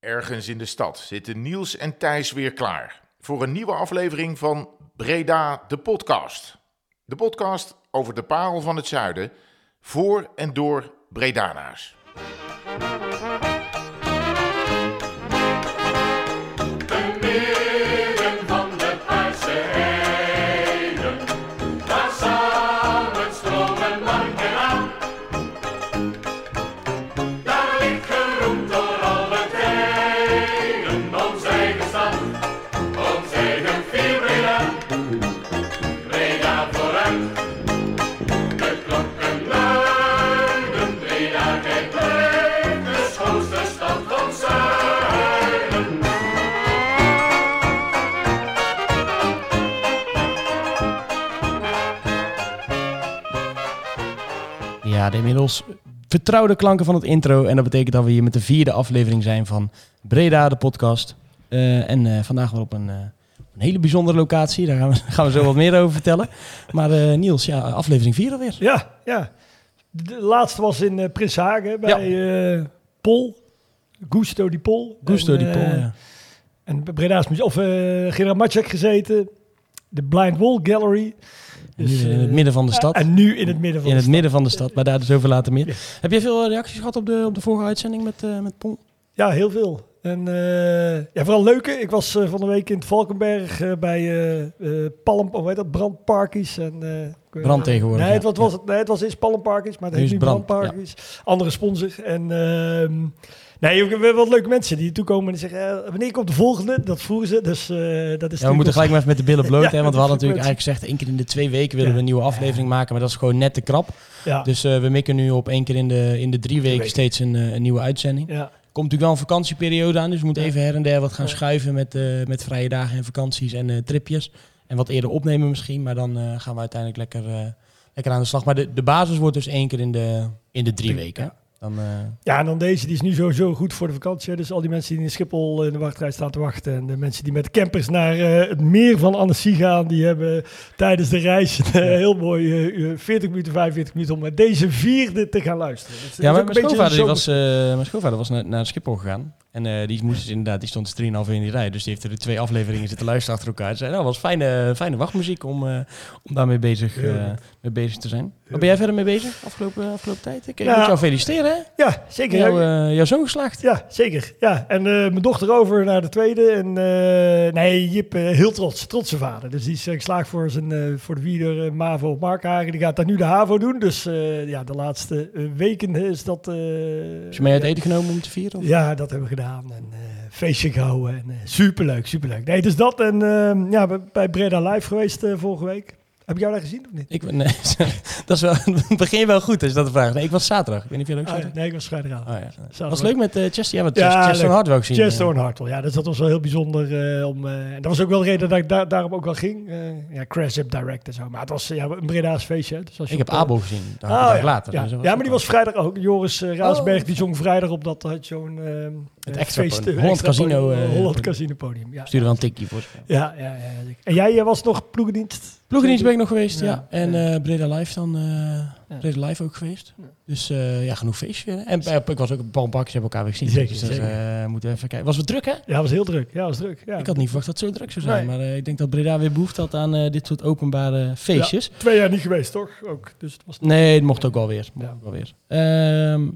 Ergens in de stad zitten Niels en Thijs weer klaar voor een nieuwe aflevering van Breda de podcast. De podcast over de parel van het zuiden, voor en door Bredanaars. Ja, de inmiddels vertrouwde klanken van het intro. En dat betekent dat we hier met de vierde aflevering zijn van Breda, de podcast. Eh, en eh, vandaag wel op een, eh, een hele bijzondere locatie. Daar gaan we, gaan we zo wat meer over vertellen. Maar Niels, ja, aflevering 4 alweer. Ja, ja. De laatste was in Prinshagen bij eh Pol. Gusto di Pol. Gusto En, die Pol, ja. En Breda's of eh Gerard gezeten. De Blind Wall Gallery. In het eh, midden van de stad. En nu in het midden van In de het stad. midden van de stad, maar daar dus over later meer. Ja. Heb jij veel reacties gehad op de, op de vorige uitzending met, eh met Pol? Ja, heel veel. En eh, ja, vooral leuke. Ik was eh, van de week in het Valkenberg eh, bij eh eh Palm, of weet dat, Brandparkies. En, eh, Brand tegenwoordig, Nee, het, ja. was het, nee, het was eerst Palmparkies, maar het Nu heet is nu het Brand, Brandparkies. Andere sponsor. En ehm, nee, we hebben wat leuke mensen die hier toe komen en die zeggen, eh, wanneer komt de volgende? Dat vroegen ze. Dus eh, dat is Ja, we moeten gelijk maar even met de billen bloot. Ja, hè, want we hadden natuurlijk eigenlijk gezegd... één keer in de twee weken willen we een nieuwe aflevering maken. Maar dat is gewoon net te krap. Dus eh, we mikken nu op één keer in de, in de drie weken steeds een, een nieuwe uitzending. ja. Komt natuurlijk wel een vakantieperiode aan, dus we moeten even her en der wat gaan schuiven met, met vrije dagen en vakanties en tripjes. En wat eerder opnemen misschien, maar dan gaan we uiteindelijk lekker, lekker aan de slag. Maar de, de basis wordt dus één keer in de, in de Drie, weken. Dan, eh, ja, en dan deze, die is nu sowieso goed voor de vakantie. Dus al die mensen die in Schiphol in de wachtrij staan te wachten. En de mensen die met campers naar eh, het meer van Annecy gaan. Die hebben tijdens de reis een eh, heel mooi uur, 40 minuten, 45 minuten om met deze vierde te gaan luisteren. Dus dat ja, maar mijn schoonvader, die zo- was, mijn schoonvader was naar, naar Schiphol gegaan. En die moest dus inderdaad, die stond dus 3,5 uur in die rij. Dus die heeft er de twee afleveringen zitten luisteren achter elkaar. Ze zei, nou, was fijne, fijne wachtmuziek om, om daarmee bezig, mee bezig te zijn. Wat ben jij verder mee bezig afgelopen, afgelopen tijd? Ik, ik Nou, moet jou feliciteren, hè? Ja, zeker. Jouw, ja. eh, jouw zoon geslaagd. Ja, zeker. Ja, en eh, mijn dochter over naar de tweede. En eh, nee, Jip, heel trots. Trotse vader. Dus die is geslaagd voor, zijn, voor de eh, MAVO op Markhagen. Die gaat daar nu de HAVO doen. Dus ja, de laatste weken is dat... Heb je mee uit eten genomen om te vieren? of? Ja, dat hebben we gedaan. En feestje gehouden. En, superleuk, superleuk. Nee, dus dat. En ja, bij- Breda Live geweest vorige week. Heb ik jou daar gezien of niet? Ik, nee, dat is wel, begin je wel goed als je dat vraagt. Nee, ik was zaterdag. Ik weet niet of jij ook Ah, ja, zaterdag... nee, ik was vrijdagavond. Oh, ja. Was leuk met eh Chester? Ja, want Ja, Chester leuk. Hart ik zien. Chester eh. en Hartel, ja, dus dat was wel heel bijzonder. eh, om, eh, en dat was ook wel de reden dat ik daar, daarom ook wel ging. eh ja, Crash Up Direct en zo. Maar het was eh, ja, een Breda's feestje. Dus als je Ik heb op, eh, Abel gezien. Daar een dag ja. later. Ja. Dus ja, maar die was ook vrijdag ook. Joris uh, Raasberg, Oh. die zong vrijdag op dat had zo'n eh, Het eh, extra feest, eh, Holland Casino, podium, eh, Holland. Casino podium. Ja. Stuurde wel een tikje voor. ja, ja, ja, ja. En jij eh, was nog ploegendienst? Ploegendienst ben ik nog geweest, ja. Ja. En eh Breda Live dan. eh. Breda Live ook geweest. Ja. Dus eh, ja, genoeg feestje. En ik was ook op Paul Bakjes, hebben elkaar weer gezien. Zeker, dus moeten we even kijken. Was het druk, hè? Ja, was heel druk. Ja, was druk. Ja. Ik had niet verwacht dat het zo druk zou zijn. Nee. Maar ik denk dat Breda weer behoefte had aan dit soort openbare feestjes. Twee jaar niet geweest, toch? Ook. Dus het was Nee, het mocht ook wel weer. Mocht Ja. ook wel weer. Ehm,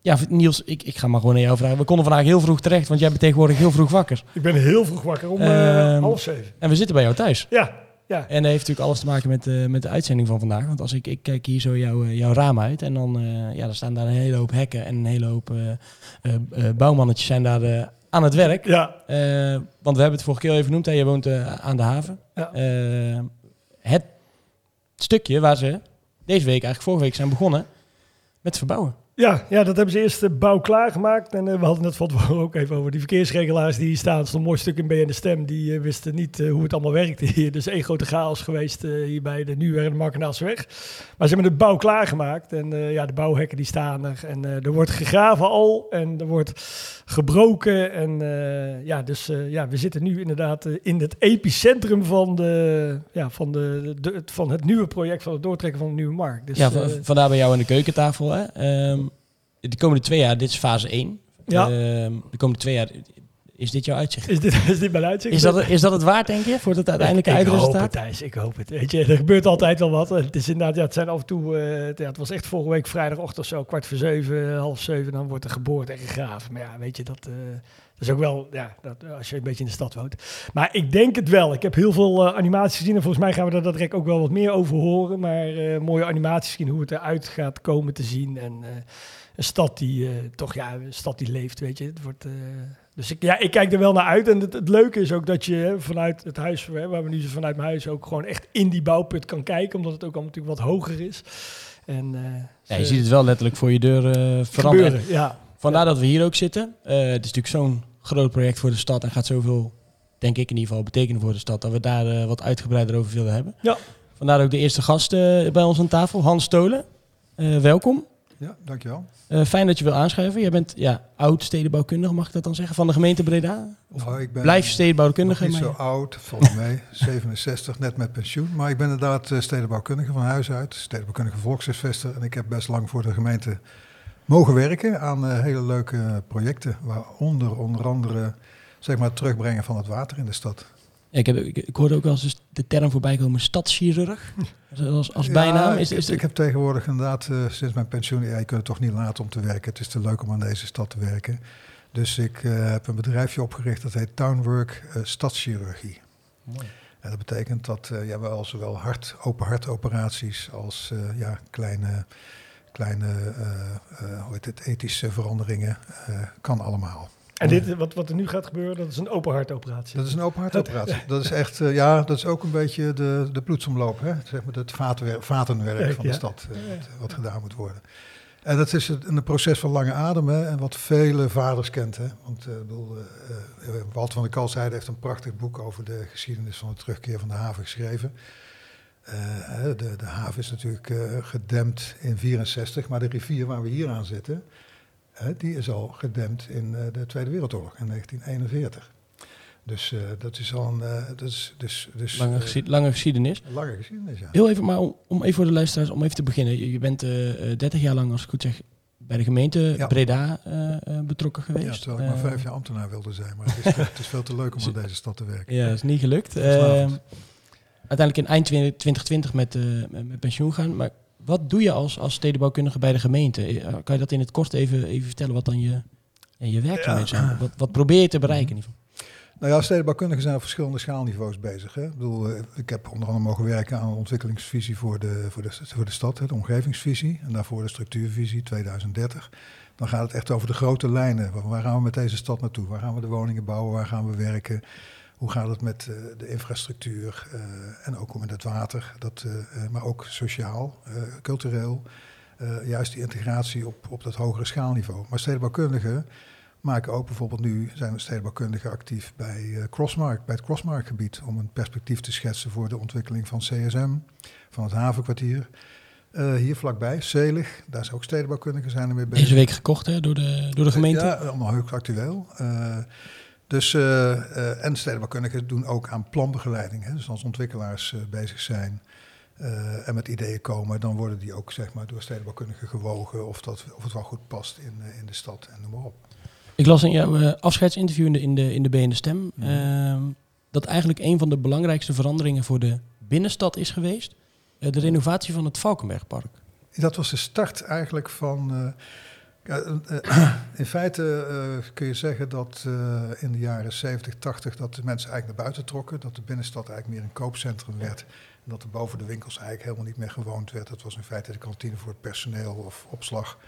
ja, Niels, ik, ik ga maar gewoon aan jou vragen. We konden vandaag heel vroeg terecht, want jij bent tegenwoordig heel vroeg wakker. Ik ben heel vroeg wakker om eh, Ehm, half zeven. En we zitten bij jou thuis. Ja, ja. En dat heeft natuurlijk alles te maken met, eh, met de uitzending van vandaag. Want als ik, ik kijk hier zo jouw, eh, jouw raam uit en dan eh, ja, er staan daar een hele hoop hekken en een hele hoop eh, bouwmannetjes zijn daar aan het werk. Ja, want we hebben het vorige keer al even genoemd, hè, je woont aan de haven. Ja. Het stukje waar ze deze week, eigenlijk vorige week, zijn begonnen met verbouwen. Ja, ja, dat hebben ze eerst de bouw klaargemaakt. En eh, we hadden het van tevoren ook even over die verkeersregelaars die hier staan. Het is een mooi stuk in BN de Stem. Die eh, wisten niet eh, hoe het allemaal werkte hier. Dus één grote chaos geweest eh, hier bij de Nieuwe Markenaalse weg. Maar ze hebben de bouw klaargemaakt. En eh, ja, de bouwhekken die staan er. En eh, er wordt gegraven al. En er wordt gebroken. En eh, ja, dus eh, ja, we zitten nu inderdaad eh, in het epicentrum van, de, ja, van, de, de, het- van het nieuwe project van het doortrekken van de nieuwe markt. Dus, ja, eh, vandaar bij jou aan de keukentafel. Hè. Ehm, de komende twee jaar, dit is fase 1. Ja. Ja. de komende twee jaar. Is dit jouw uitzicht? Is dit, is dit mijn uitzicht? Is dat, is dat het waard, denk je, voor het uiteindelijke ik, ik hoop het, eindresultaat? Thijs. Ik hoop het. Weet je, er gebeurt altijd wel wat. Het is inderdaad, ja, het zijn af en toe, eh, het- ja, het was echt vorige week vrijdagochtend zo, kwart voor zeven, half zeven, dan wordt er geboord en gegraven. Maar ja, weet je, dat, eh, dat is ook wel, ja, dat, als je een beetje in de stad woont. Maar ik denk het wel. Ik heb heel veel eh, animaties gezien en volgens mij gaan we daar dat direct ook wel wat meer over horen. Maar mooie animaties zien, hoe het eruit gaat komen te zien en... een stad die eh, toch ja, een stad die leeft, weet je. Het wordt, eh, dus ik, ja, ik kijk er wel naar uit. En het, het leuke is ook dat je vanuit het huis, hè, waar we nu vanuit mijn huis ook gewoon echt in die bouwput kan kijken, omdat het ook allemaal natuurlijk wat hoger is. En eh, Ja, je ziet het wel letterlijk voor je deur veranderen. gebeuren. Ja, Vandaar dat we hier ook zitten. Het is natuurlijk zo'n groot project voor de stad en gaat zoveel, denk ik in ieder geval, betekenen voor de stad, dat we daar wat uitgebreider over willen hebben. Ja. Vandaar ook de eerste gast bij ons aan tafel, Hans Stolen. Welkom. Ja, dankjewel. Eh, fijn dat je wil aanschuiven. Jij bent ja, oud stedenbouwkundige, mag ik dat dan zeggen, van de gemeente Breda? Of Nou, ik ben blijf stedenbouwkundige. niet maar- zo oud, volgens mij 67, net met pensioen. Maar ik ben inderdaad eh, stedenbouwkundige van huis uit, stedenbouwkundige volkshuisvester. En ik heb best lang voor de gemeente mogen werken aan eh, hele leuke projecten. Waaronder onder andere zeg maar, het terugbrengen van het water in de stad. Ik, heb, ik, ik hoorde ook wel eens de term voorbij komen, stadschirurg. Als, als Ja, bijnaam. Is, ik, is, ik heb tegenwoordig inderdaad eh, sinds mijn pensioen, ja, je kunt het toch niet laten om te werken. Het is te leuk om aan deze stad te werken. Dus ik eh, heb een bedrijfje opgericht dat heet Townwork eh, Stadschirurgie. Mooi. En dat betekent dat ja, wel zowel hart, open hartoperaties als ja, kleine, kleine hoe heet het, ethische veranderingen kan allemaal. En dit, wat, wat er nu gaat gebeuren, dat is een open hartoperatie. Dat is een open hartoperatie. Dat is echt, eh, ja, dat is ook een beetje de, de bloedsomloop, hè? zeg maar het vatenwerk, van de stad, eh, wat, wat gedaan moet worden. En dat is het- een proces van lange adem hè, en wat vele vaders kent. Hè? Want ik bedoel, Walter van der Kalsheide heeft een prachtig boek over de geschiedenis van de terugkeer van de haven geschreven. De, de haven is natuurlijk gedempt in 64, maar de rivier waar we hier aan zitten, die is al gedempt in eh, de Tweede Wereldoorlog in 1941. Dus eh, dat is al een eh, dat is, dus, dus, lange, lange geschiedenis. lange geschiedenis. Ja. Heel even, maar om, om even voor de luisteraars, om even te beginnen. Je, je bent eh, eh, 30 jaar lang, als ik goed zeg, bij de gemeente Ja. Breda betrokken Ja, geweest. terwijl ik maar vijf jaar ambtenaar wilde zijn, maar het is, het is veel te leuk om aan deze stad te werken. Ja, dat is niet gelukt. Verslavend. Eh, uiteindelijk in eind 2020 met, eh, met, met pensioen gaan. Maar wat doe je als, als stedenbouwkundige bij de gemeente? Eh, kan je dat in het kort even, even vertellen wat dan je, ja, je werkzaamheden zijn? Wat, wat probeer je te bereiken in ieder geval? Nou ja, stedenbouwkundigen zijn op verschillende schaalniveaus bezig. Hè. Ik, bedoel, eh, ik heb onder andere mogen werken aan een ontwikkelingsvisie voor de, voor de, voor de stad, hè, de omgevingsvisie. En daarvoor de structuurvisie 2030. Dan gaat het echt over de grote lijnen. Waar, waar gaan we met deze stad naartoe? Waar gaan we de woningen bouwen? Waar gaan we werken? Hoe gaat het met eh, de infrastructuur eh, en ook met het water? Dat, eh, maar ook sociaal, cultureel. Juist die integratie op, op dat hogere schaalniveau. Maar stedenbouwkundigen maken ook bijvoorbeeld nu, zijn stedenbouwkundigen actief bij Crossmark, bij het Crossmarkgebied, om een perspectief te schetsen voor de ontwikkeling van CSM, van het havenkwartier. Hier vlakbij, Zelig, daar zijn ook stedenbouwkundigen zijn er mee bezig. Deze week gekocht hè, door, de, door de gemeente. Ja, allemaal heel actueel. Dus, eh, eh, en stedenbouwkundigen doen ook aan planbegeleiding. Hè. Dus als ontwikkelaars eh, bezig zijn en met ideeën komen, dan worden die ook zeg maar, door stedenbouwkundigen gewogen of, dat, of het wel goed past in, in de stad en noem maar op. Ik las in jouw afscheidsinterview in de, in de, in de BN De Stem... Mhm. ehm, dat eigenlijk een van de belangrijkste veranderingen voor de binnenstad is geweest... de renovatie van het Valkenbergpark. Dat was de start eigenlijk van. Ja, eh, in feite eh, kun je zeggen dat eh, in de jaren 70, 80 dat de mensen eigenlijk naar buiten trokken. Dat de binnenstad eigenlijk meer een koopcentrum werd. En dat er boven de winkels eigenlijk helemaal niet meer gewoond werd. Dat was in feite de kantine voor het personeel of opslag.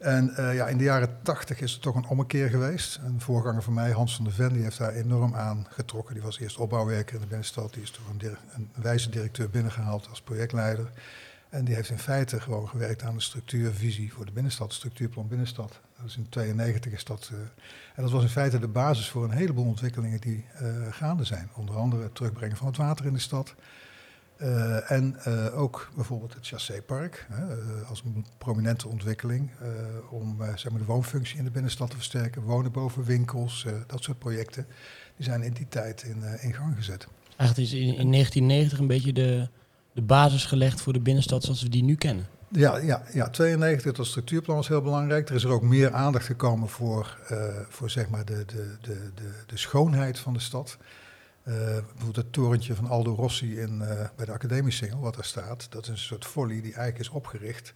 En eh, ja, in de jaren 80 is er toch een ommekeer geweest. Een voorganger van mij, Hans van der Ven, die heeft daar enorm aan getrokken. Die was eerst opbouwwerker in de binnenstad. Die is door een wijze directeur binnengehaald als projectleider. En die heeft in feite gewoon gewerkt aan de structuurvisie voor de binnenstad, structuurplan binnenstad. Dat is in 92 is dat. eh, en dat was in feite de basis voor een heleboel ontwikkelingen die eh, gaande zijn. Onder andere het terugbrengen van het water in de stad. Eh, en ook bijvoorbeeld het Chassé-park, als een prominente ontwikkeling om zeg maar de woonfunctie in de binnenstad te versterken. Wonen boven winkels, dat soort projecten. Die zijn in die tijd in, in gang gezet. Eigenlijk is in, in 1990 een beetje de, de basis gelegd voor de binnenstad zoals we die nu kennen. Ja, ja, ja, 92, dat structuurplan was heel belangrijk. Er is er ook meer aandacht gekomen voor, eh, voor zeg maar de, de, de, de, de schoonheid van de stad. Eh, bijvoorbeeld het torentje van Aldo Rossi in, eh, bij de Academiesingel, wat daar staat. Dat is een soort folie die eigenlijk is opgericht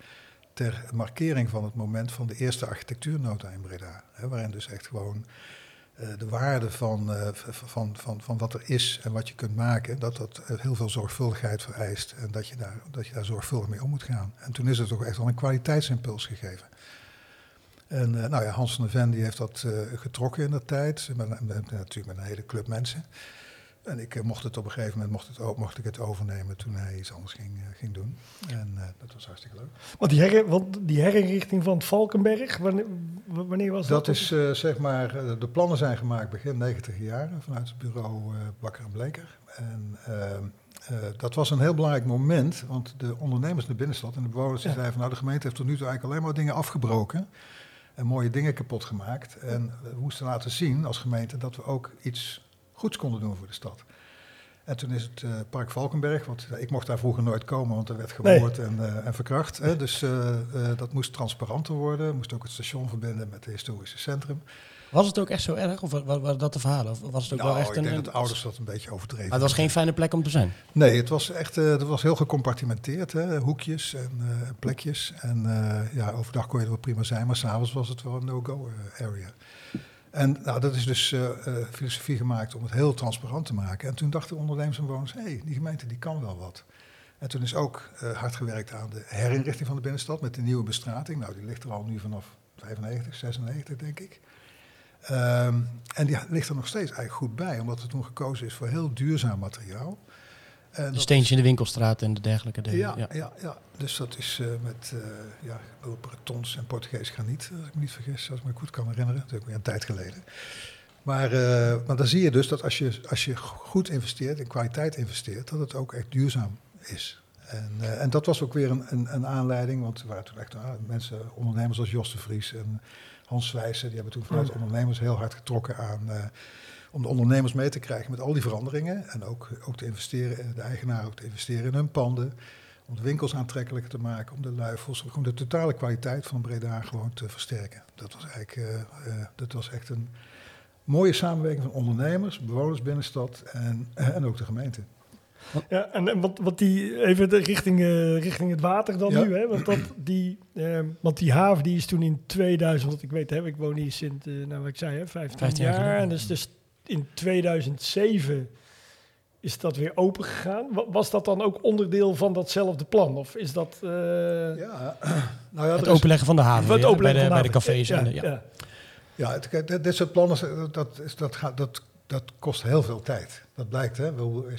ter markering van het moment van de eerste architectuurnota in Breda. Hè, waarin dus echt gewoon de waarde van, eh, van, van, van wat er is en wat je kunt maken, dat dat eh, heel veel zorgvuldigheid vereist en dat je, daar, dat je daar zorgvuldig mee om moet gaan. En toen is er toch echt wel een kwaliteitsimpuls gegeven. En eh, nou ja, Hans van der Ven die heeft dat eh, getrokken in de tijd, met- natuurlijk met een hele club mensen. En ik eh, mocht het op een gegeven moment mocht, het, mocht ik het overnemen toen hij iets anders ging, eh, ging doen. En eh, dat was hartstikke leuk. Want die, her, want die herinrichting van Valkenberg, wanneer, wanneer was dat? Dat is zeg maar, de plannen zijn gemaakt begin 90 jaren vanuit het bureau Bakker en Bleker. En dat was een heel belangrijk moment, want de ondernemers in de binnenstad en de bewoners Ja. zeiden van nou de gemeente heeft tot nu toe eigenlijk alleen maar dingen afgebroken en mooie dingen kapot gemaakt. En we moesten laten zien als gemeente dat we ook iets goeds konden doen voor de stad. En toen is het eh, Park Valkenberg, want ja, ik mocht daar vroeger nooit komen, want er werd Nee. gemoord en, eh, en verkracht. Hè. Dus eh, eh, dat moest transparanter worden, moest ook het station verbinden met het historische centrum. Was het ook echt zo erg? Of wa- wa- waren dat de verhalen? Of was het ook Nou, wel echt ik een... denk een- dat de ouders dat een beetje overdreven. Maar het was geen fijne plek om te zijn. Nee, het was echt eh, het was heel gecompartimenteerd. Hè? Hoekjes en eh, plekjes. En eh, ja, overdag kon je er wel prima zijn, maar s'avonds was het wel een no-go eh, area. En nou, dat is dus eh, eh, filosofie gemaakt om het heel transparant te maken. En toen dachten ondernemers en bewoners, hé, hey, die gemeente die kan wel wat. En toen is ook eh, hard gewerkt aan de herinrichting van de binnenstad met de nieuwe bestrating. Nou, die ligt er al nu vanaf 95, 96 denk ik. Ehm, en die ligt er nog steeds eigenlijk goed bij, omdat er toen gekozen is voor heel duurzaam materiaal. En De steentje in de winkelstraat en de dergelijke dingen. ja, Ja. ja. Ja, dus dat is eh, met eh ja, Bretons en Portugees graniet, als ik me niet vergis, als ik me goed kan herinneren. Dat is ook weer een tijd geleden. Maar, eh, maar dan zie je dus dat als je, als je goed investeert, in kwaliteit investeert, dat het ook echt duurzaam is. En, eh, en dat was ook weer een, een, een aanleiding, want er waren toen echt ah, mensen, ondernemers als Jos de Vries en Hans Zwijsen, die hebben toen vanuit ondernemers heel hard getrokken aan, eh, om de ondernemers mee te krijgen met al die veranderingen. En ook, ook te investeren, de eigenaar ook te investeren in hun panden. Om de winkels aantrekkelijker te maken, om de luifels, om gewoon de totale kwaliteit van Breda gewoon te versterken. Dat was eigenlijk, eh, eh, dat was echt een mooie samenwerking van ondernemers, bewoners binnenstad en, en ook de gemeente. Ja, en, en wat, wat die, even de richting, eh, richting het water dan Ja. nu, hè? Want, dat, die, ehm, want die haven die is toen in 2000, want ik weet, hè, ik woon hier sinds, eh, nou wat ik zei, hè, 15, 15 jaar jaar. En dus, dus in 2007 is dat weer open gegaan. Wa- Was dat dan ook onderdeel van datzelfde plan? Of is dat... eh, Ja, nou ja, Het openleggen van de haven weer, hè, bij, openleggen de, van bij de cafés. Ja, en de, ja, ja. het, dit, soort plannen, eh, dat, is, dat, gaat, dat, dat kost heel veel tijd. Dat blijkt, hè.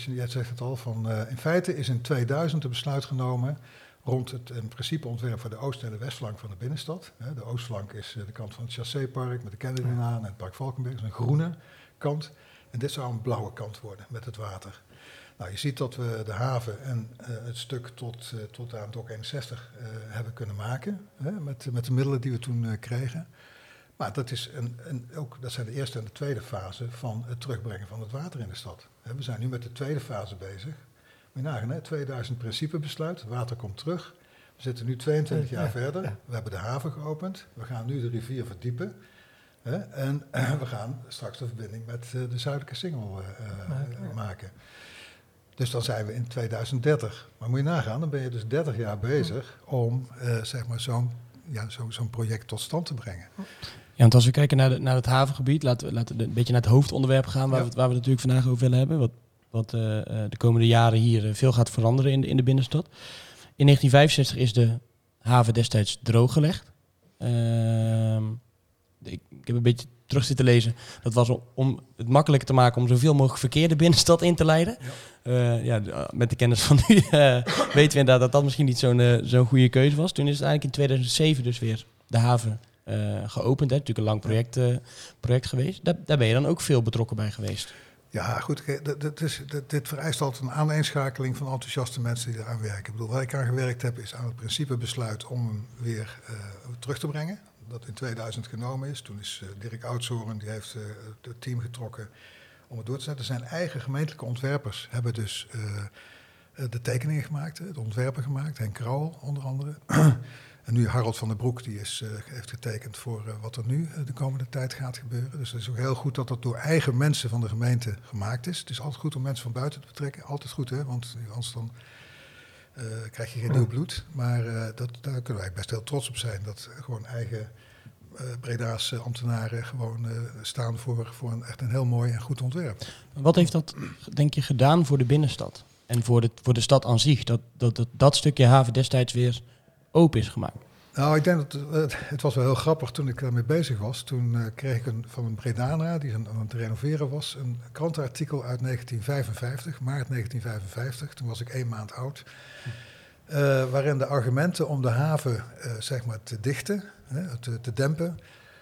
Jij zegt het al, van, eh, in feite is in 2000 een besluit genomen rond het in principe ontwerp voor de oost- en de westflank van de binnenstad. De oostflank is de kant van het Chassé-park met de Kennedy-laan en het Park Valkenberg. Dat is een groene kant. En dit zou een blauwe kant worden met het water. Nou, je ziet dat we de haven en eh, het stuk tot, eh, tot aan Dok 61 eh, hebben kunnen maken. Hè, met, met de middelen die we toen kregen. Maar dat, is een, een, ook, dat zijn de eerste en de tweede fase van het terugbrengen van het water in de stad. Hè, We zijn nu met de tweede fase bezig. Moet je nagaan, hè, 2000 principebesluit, water komt terug. We zitten nu 22 jaar Ja, verder. ja. We hebben de haven geopend. We gaan nu de rivier verdiepen. Hè, en we gaan straks de verbinding met eh, de zuidelijke singel eh, eh, Maken, ja. maken. Dus dan zijn we in 2030. Maar moet je nagaan, dan ben je dus 30 jaar bezig om eh, zeg maar zo'n ja, zo, zo'n project tot stand te brengen. Ja, want als we kijken naar, de, naar het havengebied, laten we, laten we een beetje naar het hoofdonderwerp gaan, waar, Ja. we, het- waar we het natuurlijk vandaag over willen hebben. Wat, wat eh, eh, de komende jaren hier eh, veel gaat veranderen in de, in de binnenstad. In 1965 is de haven destijds drooggelegd. Ehm, ik, ik heb een beetje terug zitten lezen. Dat was om, het makkelijker te maken om zoveel mogelijk verkeer de binnenstad in te leiden. Ja. ja, de- eh, met de kennis van nu eh, weten we inderdaad dat dat misschien niet zo'n eh, zo'n goede keuze was. Toen is het eigenlijk in 2007 dus weer de haven eh, geopend. Hè. Natuurlijk een lang project, eh, project geweest. Daar, daar ben je dan ook veel betrokken bij geweest. Ja, goed. dit- is, dit, vereist altijd een aaneenschakeling van enthousiaste mensen die eraan werken. Ik bedoel, waar ik aan gewerkt heb, is aan het principebesluit om hem weer eh, terug te brengen. Dat in 2000 genomen is. Toen is eh, Dirk Oudshoorn, die heeft eh, het team getrokken om het door te zetten. Zijn eigen gemeentelijke ontwerpers hebben dus eh, de tekeningen gemaakt, de ontwerpen gemaakt. Henk Krauwel onder andere. en nu Harold van der Broek, die is, heeft getekend voor wat er nu de komende tijd gaat gebeuren. Dus het is ook heel goed dat dat door eigen mensen van de gemeente gemaakt is. Het is altijd goed om mensen van buiten te betrekken. Altijd goed, hè, want anders dan krijg je geen nieuw bloed. Maar eh, dat, daar kunnen wij best heel trots op zijn. Dat gewoon eigen eh Breda's eh, ambtenaren gewoon eh, staan voor, voor een, echt een heel mooi en goed ontwerp. Wat heeft dat, denk je, gedaan voor de binnenstad? En voor de, voor de stad aan zich? Dat, dat dat stukje haven destijds weer open is gemaakt. Nou, ik denk dat het, het was wel heel grappig toen ik daarmee bezig was. Toen eh, kreeg ik een, van een Bredana, die aan aan het renoveren was, een krantenartikel uit 1955, maart 1955. Toen was ik één maand oud. Eh, waarin de argumenten om de haven eh, zeg maar te dichten, hè, te, te dempen,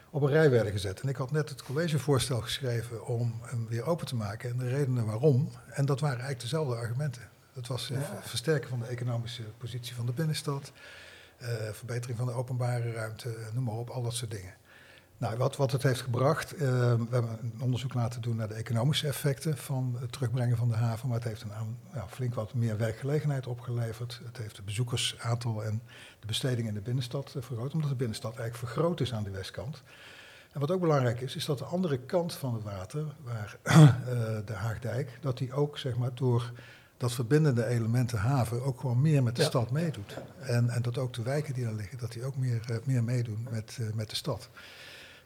op een rij werden gezet. En ik had net het collegevoorstel geschreven om hem weer open te maken en de redenen waarom. En dat waren eigenlijk dezelfde argumenten. Dat was eh, versterken van de economische positie van de binnenstad, eh, verbetering van de openbare ruimte, eh, noem maar op, al dat soort dingen. Nou, wat, wat het heeft gebracht, eh, we hebben een onderzoek laten doen naar de economische effecten van het terugbrengen van de haven, maar het heeft een ja, flink wat meer werkgelegenheid opgeleverd. Het heeft het bezoekersaantal en de besteding in de binnenstad eh, vergroot, omdat de binnenstad eigenlijk vergroot is aan de westkant. En wat ook belangrijk is, is dat de andere kant van het water, waar eh, de Haagdijk, dat die ook zeg maar, door dat verbindende element de haven ook gewoon meer met de Ja. stad meedoet. En, en dat ook de wijken die daar liggen, dat die ook meer, eh, meer meedoen met, eh, met de stad.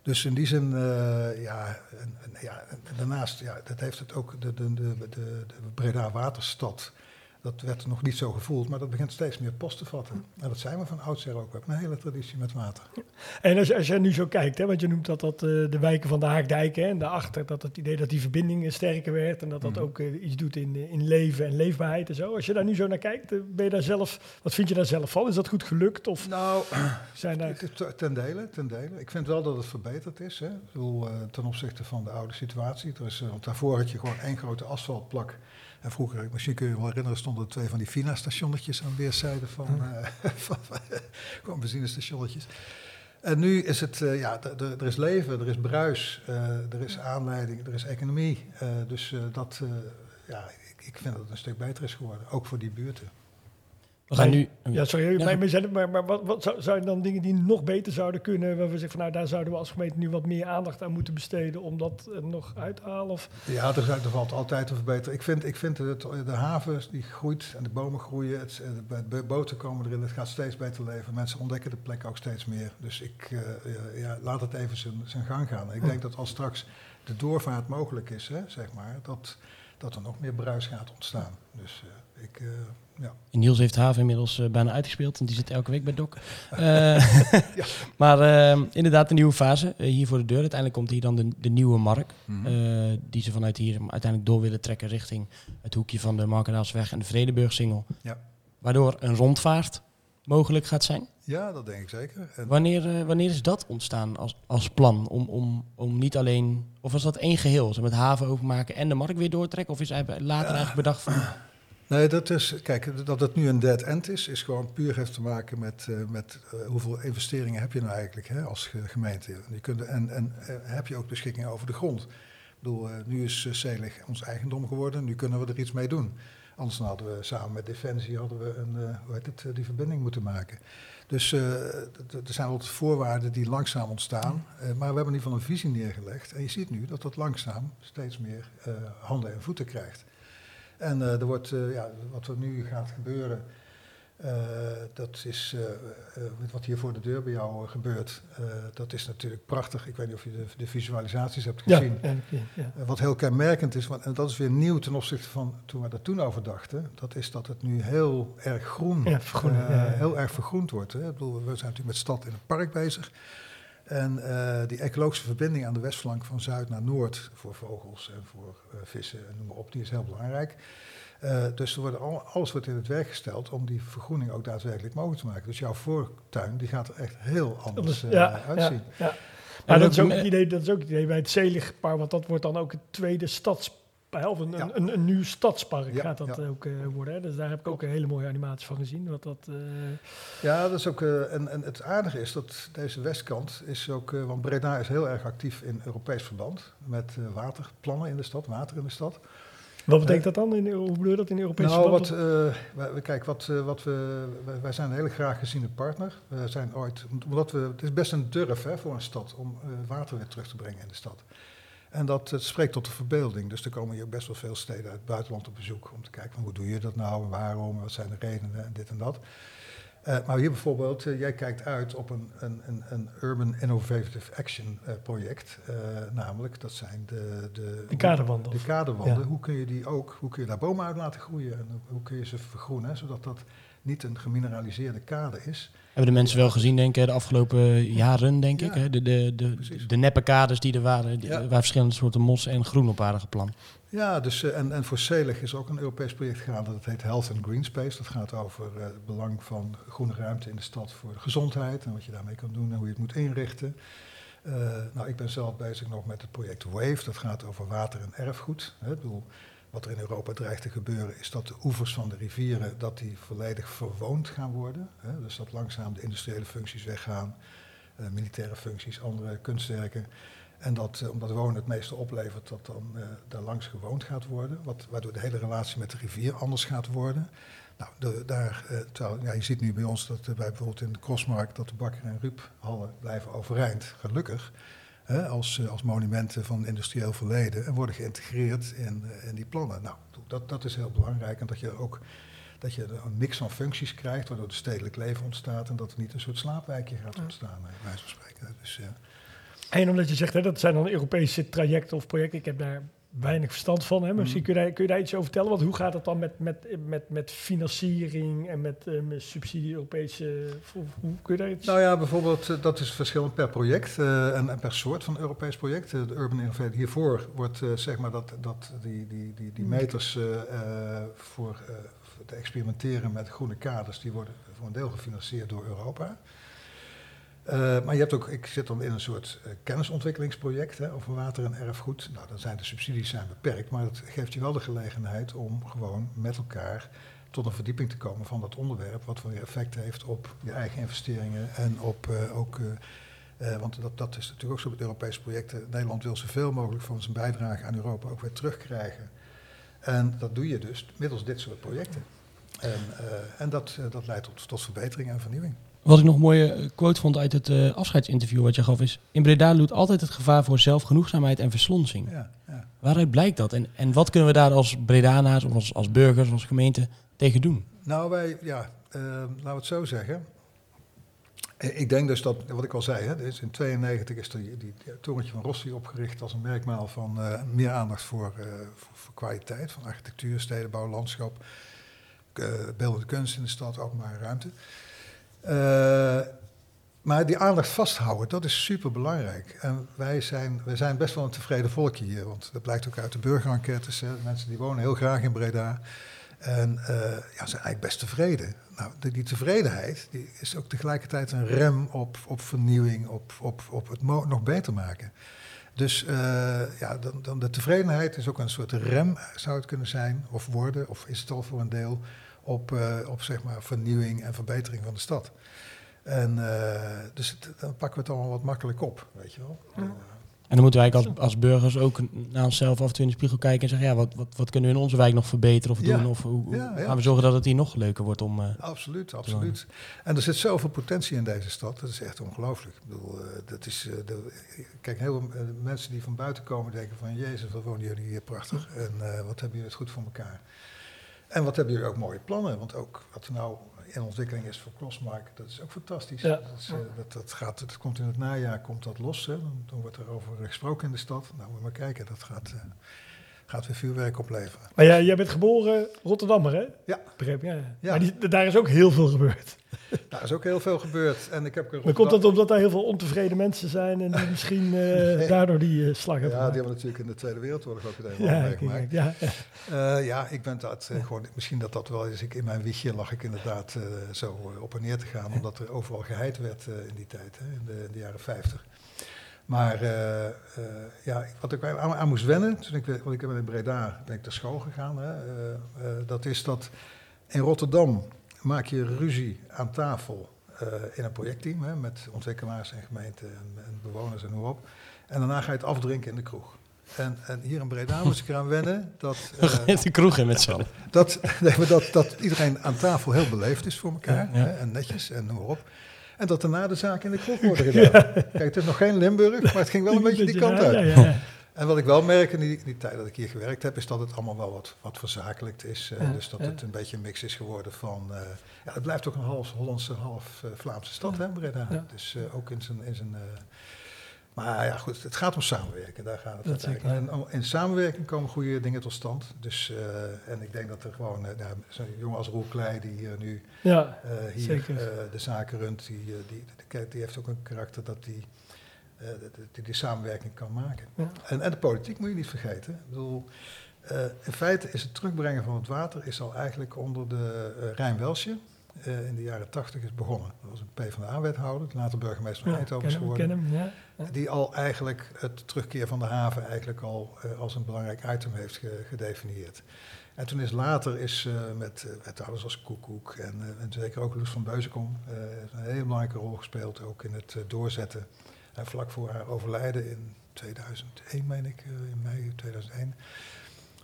Dus in die zin, eh, ja, en, en, ja, en daarnaast, ja, dat heeft het ook, de, de, de, de, de Breda Waterstad, dat werd nog niet zo gevoeld, maar dat begint steeds meer post te vatten. En dat zijn we van oudsher ook, we hebben een hele traditie met water. En als, als je nu zo kijkt, hè, want je noemt dat, dat eh, de wijken van de Haagdijk hè, en daarachter, dat het idee dat die verbinding eh, sterker werd en dat dat Mhm. ook eh, iets doet in, in leven en leefbaarheid en zo. Als je daar nu zo naar kijkt, ben je daar zelf, wat vind je daar zelf van? Is dat goed gelukt of Nou, zijn daar... Ten dele, ten dele. Ik vind wel dat het verbeterd is. Hè. Ik bedoel, ten opzichte van de oude situatie. Er is, want daarvoor had je gewoon één grote asfaltplak. En vroeger, misschien kun je je wel herinneren, stonden er twee van die Fina-stationnetjes aan weerszijden van, eh, van gewoon benzinestationnetjes. En nu is het, eh, ja, er is leven, er is bruis, eh, er is aanleiding, er is economie. Eh, dus eh, dat, eh, ja, ik, ik vind dat het een stuk beter is geworden, ook voor die buurten. We gaan nu... Ja, sorry, Ja. maar, maar, maar, maar wat, wat zou, zijn dan dingen die nog beter zouden kunnen, waar we zeggen van nou, daar zouden we als gemeente nu wat meer aandacht aan moeten besteden om dat er nog uit te halen? Of, Ja, er, zijn- er valt altijd te verbeteren. Ik vind, ik vind het, de haven die groeit en de bomen groeien. Het, eh, de boten komen erin. Het gaat steeds beter leven. Mensen ontdekken de plek ook steeds meer. Dus ik eh, ja, laat het even zijn, zijn gang gaan. Ik denk dat als straks de doorvaart mogelijk is, hè, zeg maar, dat, dat er nog meer bruis gaat ontstaan. Dus eh, ik, eh, ja. Niels heeft Haven inmiddels eh, bijna uitgespeeld, want die zit elke week bij Doc. Eh, Maar eh, inderdaad, een nieuwe fase eh, hier voor de deur. Uiteindelijk komt hier dan de, de nieuwe markt. eh, die ze vanuit hier uiteindelijk door willen trekken richting het hoekje van de Markendaalsweg en de Vredeburgsingel. Ja. Waardoor een rondvaart mogelijk gaat zijn. ja, dat denk ik zeker. En, Wanneer, wanneer is dat ontstaan als, als plan? Om, om, om niet alleen, of was dat één geheel? Zo met haven openmaken en de markt weer doortrekken? Of is hij later eigenlijk bedacht van... Nee, dat is, kijk, dat het nu een dead end is, is gewoon puur heeft te maken met, eh, met eh, hoeveel investeringen heb je nou eigenlijk hè, als ge- gemeente. Je kunt, en en eh, heb je ook beschikking over de grond. Ik bedoel, nu is Zelig ons eigendom geworden, nu kunnen we er iets mee doen. Anders hadden we samen met Defensie hadden we een, hoe heet het, die verbinding moeten maken. Dus er zijn altijd voorwaarden die langzaam ontstaan. maar we hebben in ieder geval een visie neergelegd. En je ziet nu dat dat langzaam steeds meer handen en voeten krijgt. En eh, er wordt, eh, ja, wat er nu gaat gebeuren, eh, dat is wat hier voor de deur bij jou gebeurt. dat is natuurlijk prachtig. Ik weet niet of je de, de visualisaties hebt gezien. en, ja, ja. Wat heel kenmerkend is, want, en dat is weer nieuw ten opzichte van toen we er toen over dachten, dat is dat het nu heel erg groen, heel erg vergroend wordt. Hè. Ik bedoel, we zijn natuurlijk met stad in het park bezig. En eh, die ecologische verbinding aan de westflank van zuid naar noord voor vogels en voor eh, vissen en noem maar op, die is heel belangrijk. Eh, dus er wordt al, alles wordt in het werk gesteld om die vergroening ook daadwerkelijk mogelijk te maken. Dus jouw voortuin die gaat er echt heel anders eh, ja, uitzien. Ja, ja. Maar Maar dat dat- is ook het idee, dat is ook het idee bij het Zeligpark, want dat wordt dan ook het tweede stadspark, of een, Ja. een, een, een nieuw stadspark Ja, gaat dat ja. ook eh, worden. Hè? Dus daar heb ik ook een hele mooie animatie van gezien. Wat dat, eh, Ja, dat is ook. eh, en, en het aardige is dat deze westkant is ook. want Breda is heel erg actief in Europees verband. Met waterplannen in de stad, water in de stad. Wat betekent dat dan? In, hoe bedoel je dat in Europese Nou, verband? wat, kijk, wat, wat we, wij, zijn een hele graag geziene partner. We zijn ooit, omdat we, het is best een durf hè, voor een stad om water weer terug te brengen in de stad. En dat eh, spreekt tot de verbeelding. Dus er komen hier best wel veel steden uit het buitenland op bezoek om te kijken van hoe doe je dat nou en waarom, wat zijn de redenen en dit en dat. Eh, maar hier bijvoorbeeld, eh, jij kijkt uit op een, een, een, een Urban Innovative Action project. namelijk, dat zijn de, de, De kaderwanden. de kaderwanden, Ja. hoe kun je die ook, hoe kun je daar bomen uit laten groeien en hoe- kun je ze vergroenen, zodat dat niet een gemineraliseerde kade is. Hebben de mensen wel gezien, denk ik, de afgelopen jaren, denk ik. Hè? De, de, de, precies. de neppe kaders die er waren, Ja. waar verschillende soorten mos en groen op waren geplant. Ja, dus, eh, en, en voor Selig is ook een Europees project gaande, dat heet Health and Green Space. Dat gaat over eh, het belang van groene ruimte in de stad voor de gezondheid en wat je daarmee kan doen en hoe je het moet inrichten. Eh, nou, ik ben zelf bezig nog met het project WAVE, dat gaat over water en erfgoed. Hè. Ik bedoel, wat er in Europa dreigt te gebeuren is dat de oevers van de rivieren dat die volledig verwoond gaan worden. Hè. Dus dat langzaam de industriële functies weggaan, eh, militaire functies, andere kunstwerken. En dat, eh, omdat wonen het meeste oplevert, dat dan eh, daar langs gewoond gaat worden. Wat, waardoor de hele relatie met de rivier anders gaat worden. Nou, de, daar, ja, je ziet nu bij ons dat bij bijvoorbeeld in de Crossmarkt dat de Bakker en Ruuphallen blijven overeind, gelukkig. Hè, als, eh, als monumenten van industrieel verleden en worden geïntegreerd in, eh, in die plannen. Nou, dat, dat is heel belangrijk. En dat je ook dat je een mix van functies krijgt, waardoor er stedelijk leven ontstaat en dat er niet een soort slaapwijkje gaat ontstaan, bij wijze van spreken. Dus, ja. En omdat je zegt, hè, dat zijn dan Europese trajecten of projecten. Ik heb daar weinig verstand van. Hè, maar misschien kun je, daar, kun je daar iets over vertellen. Want hoe gaat het dan met, met, met, met financiering en met, met subsidie Europese... Hoe, hoe kun je daar iets... Nou ja, bijvoorbeeld, eh, dat is verschillend per project eh, en, per soort van Europees project. De Urban Innovative, hiervoor wordt zeg maar dat, dat die, die, die, die meters voor, eh, voor te experimenteren met groene kaders, die worden voor een deel gefinancierd door Europa. Eh, maar je hebt ook, ik zit dan in een soort eh, kennisontwikkelingsproject hè, over water en erfgoed. Nou, dan zijn de subsidies zijn beperkt, maar het geeft je wel de gelegenheid om gewoon met elkaar tot een verdieping te komen van dat onderwerp, wat voor effect heeft op je eigen investeringen en op eh, ook, want dat, dat is natuurlijk ook zo met Europese projecten. Nederland wil zoveel mogelijk van zijn bijdrage aan Europa ook weer terugkrijgen. En dat doe je dus middels dit soort projecten. En, en dat, dat leidt tot, tot verbetering en vernieuwing. Wat ik nog een mooie quote vond uit het eh, afscheidsinterview wat je gaf is... In Breda loert altijd het gevaar voor zelfgenoegzaamheid en verslonsing. Ja, ja. Waaruit blijkt dat? En, en wat kunnen we daar als Bredanaars of als, als burgers, als gemeente tegen doen? Nou, wij, ja, eh, laten we het zo zeggen. Eh, Ik denk dus dat, wat ik al zei, hè, dus in 92 is er die, die, die torentje van Rossi opgericht als een merkmaal van meer aandacht voor, voor, voor kwaliteit, van architectuur, stedenbouw, landschap, beeldende kunst in de stad, openbare ruimte. Eh, maar die aandacht vasthouden, dat is super belangrijk. En wij zijn, wij zijn best wel een tevreden volkje hier, want dat blijkt ook uit de burgerenquêtes. Mensen die wonen heel graag in Breda. En eh, ja, zijn eigenlijk best tevreden. Nou, die, tevredenheid die is ook tegelijkertijd een rem op, op vernieuwing, op, op, op het nog beter maken. Dus eh, ja, dan, dan de tevredenheid is ook een soort rem, zou het kunnen zijn, of worden, of is het al voor een deel, op, eh, op zeg maar vernieuwing en verbetering van de stad. En eh, dus het- dan pakken we het allemaal wat makkelijk op, weet je wel. Eh, En dan moeten wij eigenlijk als, als burgers ook naar onszelf af en toe in de spiegel kijken en zeggen... ja, wat, wat, wat kunnen we in onze wijk nog verbeteren of Ja. doen? Of hoe, hoe Ja, ja. gaan we zorgen dat het hier nog leuker wordt om... eh, Absoluut, absoluut. En er zit zoveel potentie in deze stad, dat is echt ongelooflijk. Ik bedoel, eh, dat is, eh, de, kijk, heel veel mensen die van buiten komen denken van... Jezus, wat wonen jullie hier prachtig en eh, wat hebben jullie het goed voor elkaar. En wat hebben jullie ook mooie plannen, want ook wat er nou in ontwikkeling is voor Crossmark, dat is ook fantastisch. Ja. Dat, is, eh, dat, dat, gaat, dat komt in het najaar, komt dat los, hè. Dan, dan wordt er over gesproken in de stad. Nou, je maar kijken, dat gaat, eh, gaat weer vuurwerk opleveren. Maar ja, jij bent geboren Rotterdammer, hè? Ja. Begreep? Ja. Ja. Maar die, daar is ook heel veel gebeurd. Daar is ook heel veel gebeurd. En ik heb Maar komt dat omdat daar heel veel ontevreden mensen zijn en die misschien eh, daardoor die eh, slag hebben Ja, die hebben natuurlijk in de Tweede Wereldoorlog ook het een en Ja, meegemaakt. ja, ja. Eh, ja, ik ben dat gewoon, misschien dat dat wel is. Ik, in mijn wiegje lag ik inderdaad zo op en neer te gaan, omdat er overal geheid werd in die tijd, hè, in, de, in de jaren 50. Maar eh, eh, ja, wat ik aan, aan moest wennen, toen ik, weer- want ik ben in Breda ben ik naar school gegaan, hè, eh, eh, dat is dat in Rotterdam maak je ruzie aan tafel eh, in een projectteam hè, met ontwikkelaars en gemeenten en, en bewoners en hoe op. En daarna ga je het afdrinken in de kroeg. En, en hier in Breda moest ik eraan wennen dat, eh, de kroeg in met z'n allen. dat, nee, dat, dat iedereen aan tafel heel beleefd is voor elkaar. Ja. Hè, en netjes en noem maar op. En dat daarna de zaken in de kroeg worden gedaan. Kijk, het is nog geen Limburg, maar het ging wel een beetje die kant uit. Ja, ja, ja. En wat ik wel merk in die, in die tijd dat ik hier gewerkt heb, is dat het allemaal wel wat, wat verzakelijkt is. eh, Ja, dus dat ja. het een beetje een mix is geworden van... eh, ja, het blijft ook een half Hollandse, half eh, Vlaamse stad, hè, Breda. Ja. Dus eh, ook in zijn... In zijn eh, maar ja, goed, het gaat om samenwerken. Daar gaat het Dat zeker. En in samenwerking komen goede dingen tot stand. Dus, eh, en ik denk dat er gewoon... nou, Zo'n jongen als Roel Kleij, die hier nu Ja, eh, hier de zaken runt, die, die, die, die heeft ook een karakter dat die, die, die samenwerking kan maken. Ja. En, en de politiek moet je niet vergeten. Ik bedoel, in feite is het terugbrengen van het water is al eigenlijk onder de uh, Rijn Welsje in de jaren tachtig is begonnen. Dat was een PvdA-wethouder, later burgemeester van ja Eindhoven hem, geworden. ken hem, ja. Die al eigenlijk het terugkeer van de haven eigenlijk al eh, als een belangrijk item heeft ge- gedefinieerd. En toen is later is, eh, met eh, wethouders als Koekoek en, eh, en zeker ook Loes van Beuzenkom eh, een hele belangrijke rol gespeeld, ook in het eh, doorzetten. En vlak voor haar overlijden in 2001, meen ik, eh, in mei 2001,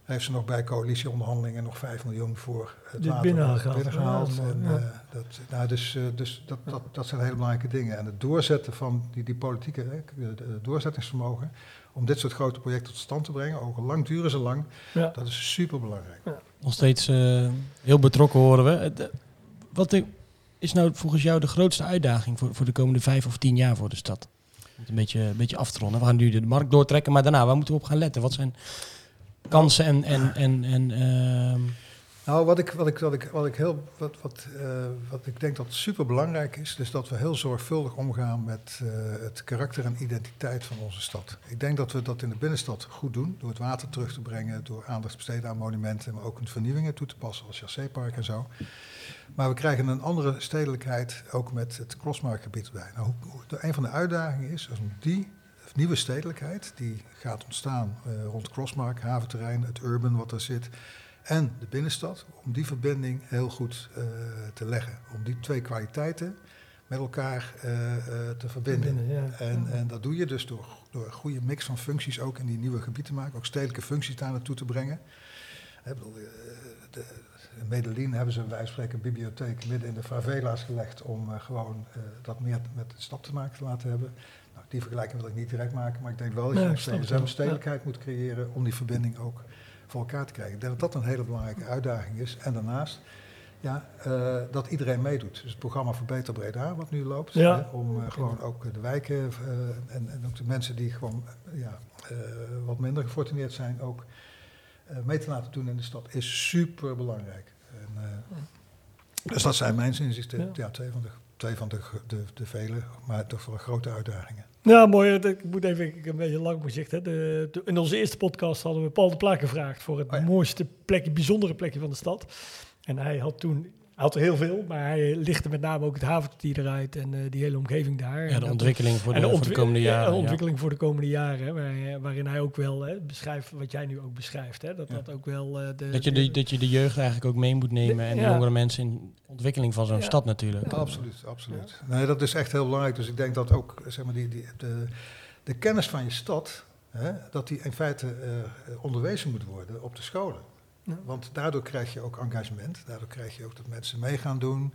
heeft ze nog bij coalitieonderhandelingen nog 5 miljoen voor het Dit water binnengehaald. binnengehaald. Ja, dat is En, mooi, ja. eh, dat, nou, dus dus dat, dat, dat zijn hele belangrijke dingen. En het doorzetten van die, die politieke hè, de- de doorzettingsvermogen om dit soort grote projecten tot stand te brengen, ook al lang duren ze lang, Ja. dat is super belangrijk. Nog steeds eh, heel betrokken horen we. Eh, Wat de- is nou volgens jou de grootste uitdaging voor, voor de komende vijf of tien jaar voor de stad? Om het een beetje, een beetje af te ronden. We gaan nu de markt doortrekken, maar daarna, waar moeten we op gaan letten? Wat zijn kansen en... en, en, en ehm, Nou, wat ik, wat ik, wat ik, wat ik, heel, wat, wat, eh, wat ik denk dat super belangrijk is, is dat we heel zorgvuldig omgaan met eh, het karakter en identiteit van onze stad. Ik denk dat we dat in de binnenstad goed doen, door het water terug te brengen, door aandacht te besteden aan monumenten, maar ook in vernieuwingen toe te passen, als Chassépark en zo. Maar we krijgen een andere stedelijkheid ook met het Crossmarkgebied erbij. Nou, hoe- een van de uitdagingen is om die nieuwe stedelijkheid, die gaat ontstaan eh, rond Crossmark, haventerrein, het urban wat er zit, en de binnenstad, om die verbinding heel goed eh, te leggen. Om die twee kwaliteiten met elkaar eh, te verbinden. Ja. En, en dat doe je dus door, door een goede mix van functies ook in die nieuwe gebieden te maken. Ook stedelijke functies daar naartoe te brengen. Ik bedoel, de, in Medellin hebben ze een bibliotheek midden in de favela's gelegd om gewoon dat meer met de stad te maken te laten hebben. Die vergelijking wil ik niet direct maken, maar ik denk wel dat je Nee, op ik snap het CSM wel. stedelijkheid moet creëren om die verbinding ook voor elkaar te krijgen. Ik denk dat dat een hele belangrijke uitdaging is. En daarnaast ja, eh, dat iedereen meedoet. Dus het programma Verbeter Breda, wat nu loopt, Ja. hè, om eh, gewoon ook de wijken eh, en, en ook de mensen die gewoon ja, wat minder gefortuneerd zijn, ook mee te laten doen in de stad, is super belangrijk. En, dus dat zijn mijn inzichten, Ja. ja. twee van, de, twee van de, de, de vele, maar toch wel grote uitdagingen. Nou, mooi. Ik moet even ik een beetje lang gezicht. Hè. De, de- in onze eerste podcast hadden we Paul de Plaak gevraagd voor het Oh ja. mooiste plekje, bijzondere plekje van de stad. En hij had toen, had er heel veel, maar hij lichtte met name ook het havenkwartier eruit en eh, die hele omgeving daar. ja, En de ontwikkeling voor de, de, voor de komende ja, jaren. de ja. ontwikkeling voor de komende jaren, hè, waar- waarin hij ook wel hè, beschrijft wat jij nu ook beschrijft. Hè, dat Ja. dat ook wel eh, de, Dat je, de, de- dat je de jeugd eigenlijk ook mee moet nemen en de jongere mensen in de ontwikkeling van zo'n Ja. stad natuurlijk. Absoluut, absoluut. Nee, dat is echt heel belangrijk. Dus ik denk dat ook zeg maar, die, die, de, de kennis van je stad, hè, dat die in feite eh, onderwezen moet worden op de scholen. Ja. Want daardoor krijg je ook engagement. Daardoor krijg je ook dat mensen mee gaan doen.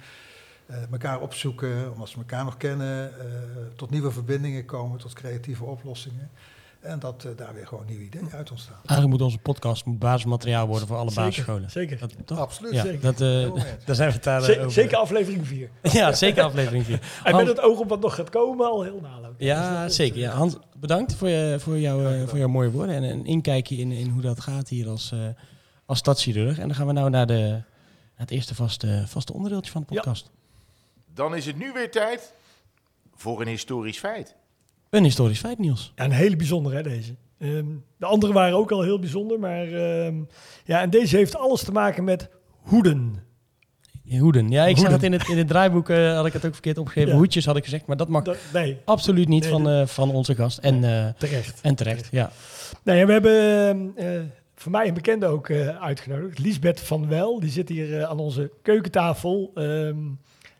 eh, elkaar opzoeken, omdat ze elkaar nog kennen. eh, tot nieuwe verbindingen komen, tot creatieve oplossingen. En dat eh, daar weer gewoon nieuwe ideeën uit ontstaan. Eigenlijk moet onze podcast basismateriaal worden voor alle Zeker, basisscholen. Zeker. Dat, toch? Absoluut. Ja, zeker. dat, eh, daar zijn we het daar Ze- over. zeker aflevering 4. Ja, zeker aflevering 4. En met het oog op wat nog gaat komen al heel nalopen. Dus Ja, zeker. Ja. Hans, bedankt voor, je, voor, jou, eh, voor jouw mooie woorden en een inkijkje in, in hoe dat gaat hier als, eh als stadschirurg. En dan gaan we nou naar, de, naar het eerste vaste, vaste onderdeeltje van de Ja. podcast. Dan is het nu weer tijd voor een historisch feit. Een historisch feit, Niels. Ja, een hele bijzondere hè, deze. Ehm, de andere waren ook al heel bijzonder, maar ehm, ja, en deze heeft alles te maken met hoeden. Hoeden. Ja, ik zag het in het, in het draaiboek, eh, had ik het ook verkeerd opgegeven. Ja. Hoedjes had ik gezegd, maar dat mag nee, absoluut niet Nee, van, eh, van onze gast. En, eh, terecht. en terecht, ja. Nou ja, we hebben eh, voor mij een bekende ook eh, uitgenodigd. Lisbeth van Wel, die zit hier eh, aan onze keukentafel. Ehm,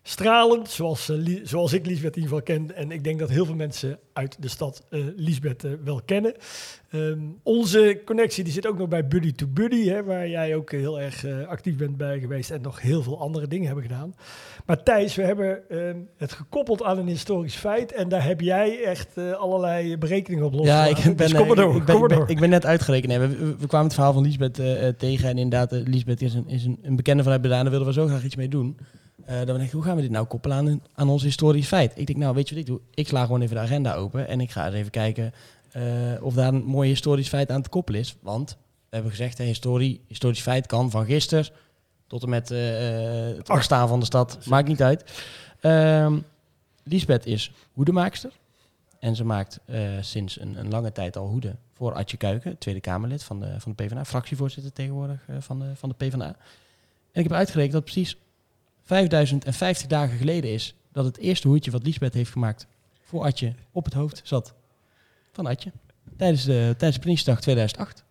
stralend, zoals, eh, zoals ik Liesbeth in ieder geval ken. En ik denk dat heel veel mensen uit de stad eh Liesbeth eh, wel kennen. Ehm, onze connectie die zit ook nog bij Buddy to Buddy, hè, waar jij ook heel erg actief bent bij geweest en nog heel veel andere dingen hebben gedaan. Maar Thijs, we hebben ehm, het gekoppeld aan een historisch feit en daar heb jij echt allerlei berekeningen op Ja, losgelaten. ik ben, Dus door, ik, ben, ik net uitgerekend. Nee, we, we- kwamen het verhaal van Liesbeth tegen. En inderdaad, Liesbeth is, een, is een, een bekende vanuit Breda. Daar wilden we zo graag iets mee doen. Eh dan denk ik, hoe gaan we dit nou koppelen aan, ons historisch feit? Ik denk, nou, weet je wat ik doe? Ik sla gewoon even de agenda open. En ik ga eens even kijken eh, of daar een mooi historisch feit aan te koppelen is. Want, we hebben gezegd, hè, historie, historisch feit kan van gisteren tot en met eh, het ontstaan van de stad. Maakt niet uit. Ehm Liesbeth is hoedemaakster. En ze maakt sinds een, een lange tijd al hoeden voor Adje Kuiken, Tweede Kamerlid van de, van de PvdA, fractievoorzitter tegenwoordig van, de, van de PvdA. En ik heb uitgerekend dat precies 5050 dagen geleden is dat het eerste hoedje wat Liesbeth heeft gemaakt voor Adje op het hoofd zat van Adje. Tijdens de, tijdens Prinsjesdag 2008.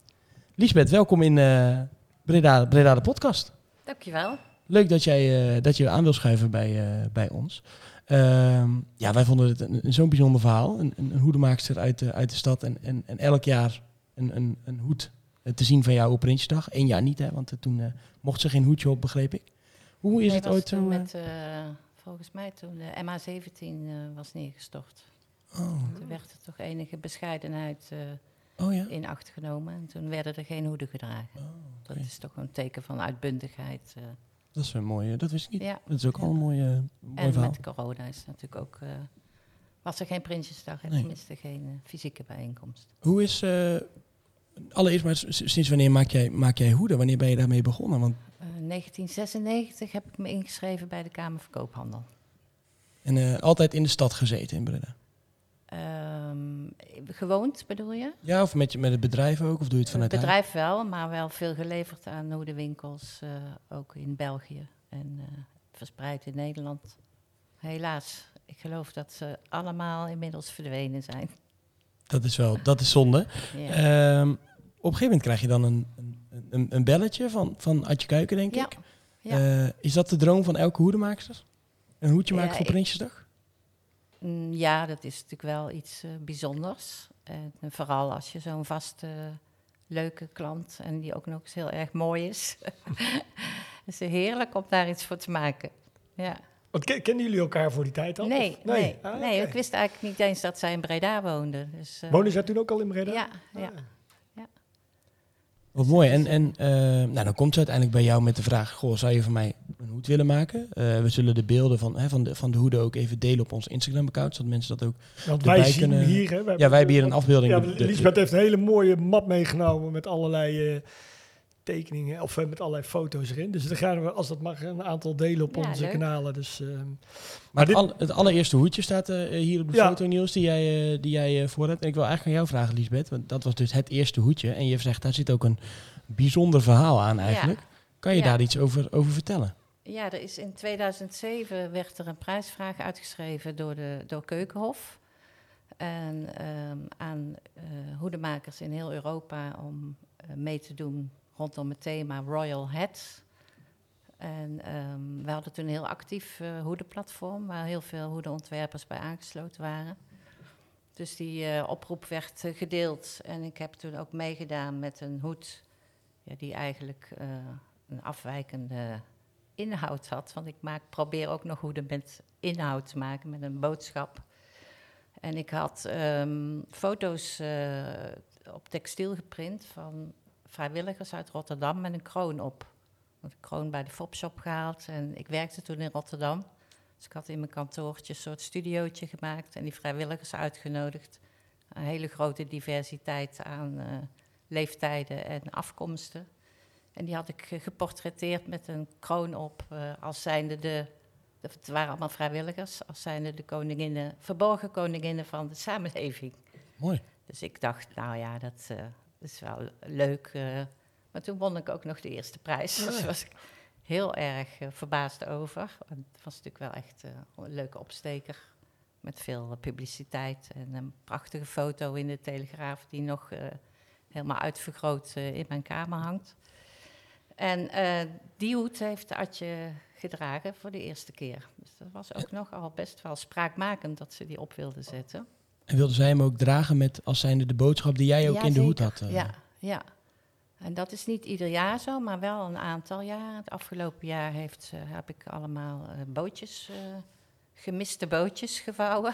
Liesbeth, welkom in eh, Breda, Breda de podcast. Dankjewel. Leuk dat jij eh, dat je aan wil schuiven bij, eh, bij ons. Ehm, ja, wij vonden het een, een zo'n bijzonder verhaal. Een, een, hoedemaakster uit de, uit de stad. En, en, en elk jaar een, een, een hoed te zien van jou op Prinsjesdag. Eén jaar niet, hè, want toen mocht ze geen hoedje op, begreep ik. Hoe is het ooit toen zo? eh, Met, eh, volgens mij toen de MH17 eh, was neergestort. oh, Toen werd er toch enige bescheidenheid oh ja? in acht genomen. En toen werden er geen hoeden gedragen. Oh, Dat is toch een teken van uitbundigheid. Dat is een mooie, dat wist ik niet. ja. Dat is ook Ja. al een mooie, mooi En verhaal. met corona is natuurlijk ook... was er geen Prinsjesdag en Nee. tenminste geen fysieke bijeenkomst. Hoe is, allereerst maar, sinds wanneer maak jij, maak jij hoeden? Wanneer ben je daarmee begonnen? Want, Eh, 1996 heb ik me ingeschreven bij de Kamer van Koophandel. en eh, altijd in de stad gezeten in Breda? Ehm, gewoond bedoel je? Ja, of met, je, met het bedrijf ook? Of doe je het vanuit Het huis? bedrijf wel, maar wel veel geleverd aan hoedenwinkels, eh ook in België en eh, verspreid in Nederland. Helaas, ik geloof dat ze allemaal inmiddels verdwenen zijn. Dat is wel, dat is zonde. Ja. Ehm, op een gegeven moment krijg je dan een, een, een, belletje van, van Adje Kuiken, denk Ja, ik. ja. Eh, is dat de droom van elke hoedemaakster? Een hoedje maken voor Prinsjesdag? Mm, ja, dat is natuurlijk wel iets eh, bijzonders. En, en vooral als je zo'n vaste, leuke klant en die ook nog eens heel erg mooi is. Het is heerlijk om daar iets voor te maken. Ja. Want ken- kennen jullie elkaar voor die tijd al? Nee, nee, Ah, nee, oké. ik wist eigenlijk niet eens dat zij in Breda woonde. Dus, eh, Wonen zij toen ook al in Breda? Ja, ja. Wat mooi. En, en eh, nou, dan komt ze uiteindelijk bij jou met de vraag: Goh, zou je van mij een hoed willen maken? Eh, we zullen de beelden van, hè, van, de, van de hoeden ook even delen op ons Instagram-account, zodat mensen dat ook. Want erbij wij zien kunnen- hier... Hè, Ja, wij hebben hier een afbeelding. Ja, Lisbeth heeft een hele mooie map meegenomen met allerlei eh, tekeningen, of eh, met allerlei foto's erin. Dus dan gaan we, als dat mag, een aantal delen op Ja, onze leuk. kanalen. Dus, ehm, Maar dit- het, al- het allereerste hoedje staat eh, hier op de Ja. foto, Niels, die jij, eh, die jij voor hebt. En ik wil eigenlijk aan jou vragen, Lisbeth, want dat was dus het eerste hoedje. En je zegt, daar zit ook een bijzonder verhaal aan eigenlijk. Kan je Ja. daar iets over, over vertellen? Ja, er is in 2007 werd er een prijsvraag uitgeschreven door, de, door Keukenhof. En ehm, aan eh hoedemakers in heel Europa om mee te doen rondom het thema Royal Hats. En ehm, we hadden toen een heel actief eh hoedenplatform waar heel veel hoedenontwerpers bij aangesloten waren. Dus die eh, oproep werd eh, gedeeld en ik heb toen ook meegedaan met een hoed ja, die eigenlijk een afwijkende inhoud had. Want ik maak, probeer ook nog hoeden met inhoud te maken, met een boodschap. En ik had ehm, foto's op textiel geprint van vrijwilligers uit Rotterdam met een kroon op. Want een kroon bij de Fopshop gehaald en ik werkte toen in Rotterdam. Dus ik had in mijn kantoortje een soort studiootje gemaakt en die vrijwilligers uitgenodigd. Een hele grote diversiteit aan eh, leeftijden en afkomsten. En die had ik geportretteerd met een kroon op eh, als zijnde de... Het waren allemaal vrijwilligers, als zijnde de koninginnen, verborgen koninginnen van de samenleving. Mooi. Dus ik dacht, nou ja, dat, eh, dat is wel leuk. eh. maar toen won ik ook nog de eerste prijs. Dus daar was ik heel erg eh, verbaasd over. Want het was natuurlijk wel echt eh, een leuke opsteker. Met veel publiciteit en een prachtige foto in de Telegraaf... die nog helemaal uitvergroot in mijn kamer hangt. En die hoed heeft Adje gedragen voor de eerste keer. Dus dat was ook nogal best wel spraakmakend dat ze die op wilden zetten. En wilde zij hem ook dragen met als zijnde de boodschap die jij ook Ja, in de hoed had? eh? Ja, ja. En dat is niet ieder jaar zo, maar wel een aantal jaar. Het afgelopen jaar heeft, ze- heb ik allemaal eh, bootjes, eh, gemiste bootjes gevouwen.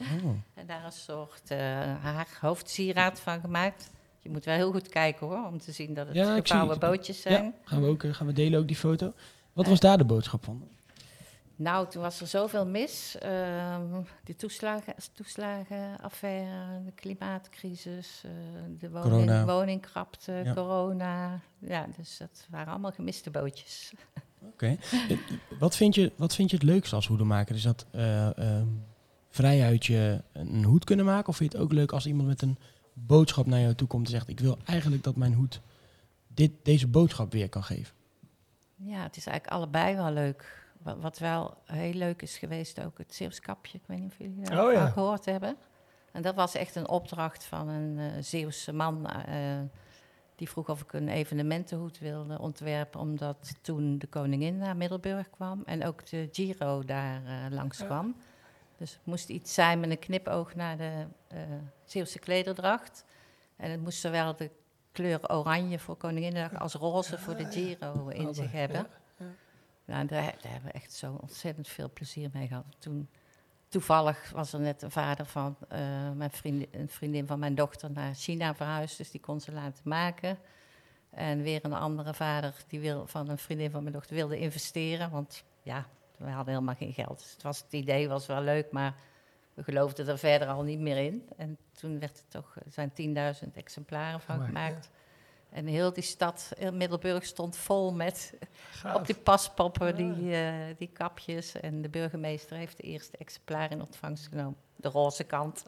Oh. En daar een soort eh, haar hoofdsieraad van gemaakt. Je moet wel heel goed kijken hoor, om te zien dat het Ja, gevouwen bootjes zijn. Ja, gaan we, ook, eh, gaan we delen ook die foto. Wat Eh. was daar de boodschap van? Nou, toen was er zoveel mis. Ehm, de toeslagen, toeslagenaffaire, de klimaatcrisis, eh, de woning, Corona. woningkrapte, Ja. corona. Ja, dus dat waren allemaal gemiste bootjes. Oké. Wat, vind je, wat vind je het leukste als hoedemaker? Is dat ehm, vrij uit je een hoed kunnen maken? Of vind je het ook leuk als iemand met een boodschap naar jou toe komt en zegt... ik wil eigenlijk dat mijn hoed dit, deze boodschap weer kan geven? Ja, het is eigenlijk allebei wel leuk. Wat, wat wel heel leuk is geweest, ook het Zeeuwskapje. Ik weet niet of jullie daar Oh, ja. gehoord hebben. En dat was echt een opdracht van een eh Zeeuwse man. eh, die vroeg of ik een evenementenhoed wilde ontwerpen. Omdat toen de koningin naar Middelburg kwam. En ook de Giro daar eh, langs kwam. Dus het moest iets zijn met een knipoog naar de Zeeuwse klederdracht. En het moest zowel de kleur oranje voor Koninginnedag als roze voor de Giro in zich hebben. Nou, daar, daar hebben we echt zo ontzettend veel plezier mee gehad. Toen, toevallig was er net een vader van eh, mijn vriendin, een vriendin van mijn dochter naar China verhuisd, dus die kon ze laten maken. En weer een andere vader die wil, van een vriendin van mijn dochter wilde investeren, want ja, we hadden helemaal geen geld. Dus het, was, het idee was wel leuk, maar we geloofden er verder al niet meer in. En toen werd het toch, er zijn 10.000 exemplaren van gemaakt. En heel die stad, heel Middelburg, stond vol met Gaaf. op die paspoppen, die, eh, die kapjes. En de burgemeester heeft de eerste exemplaar in ontvangst genomen. De roze kant.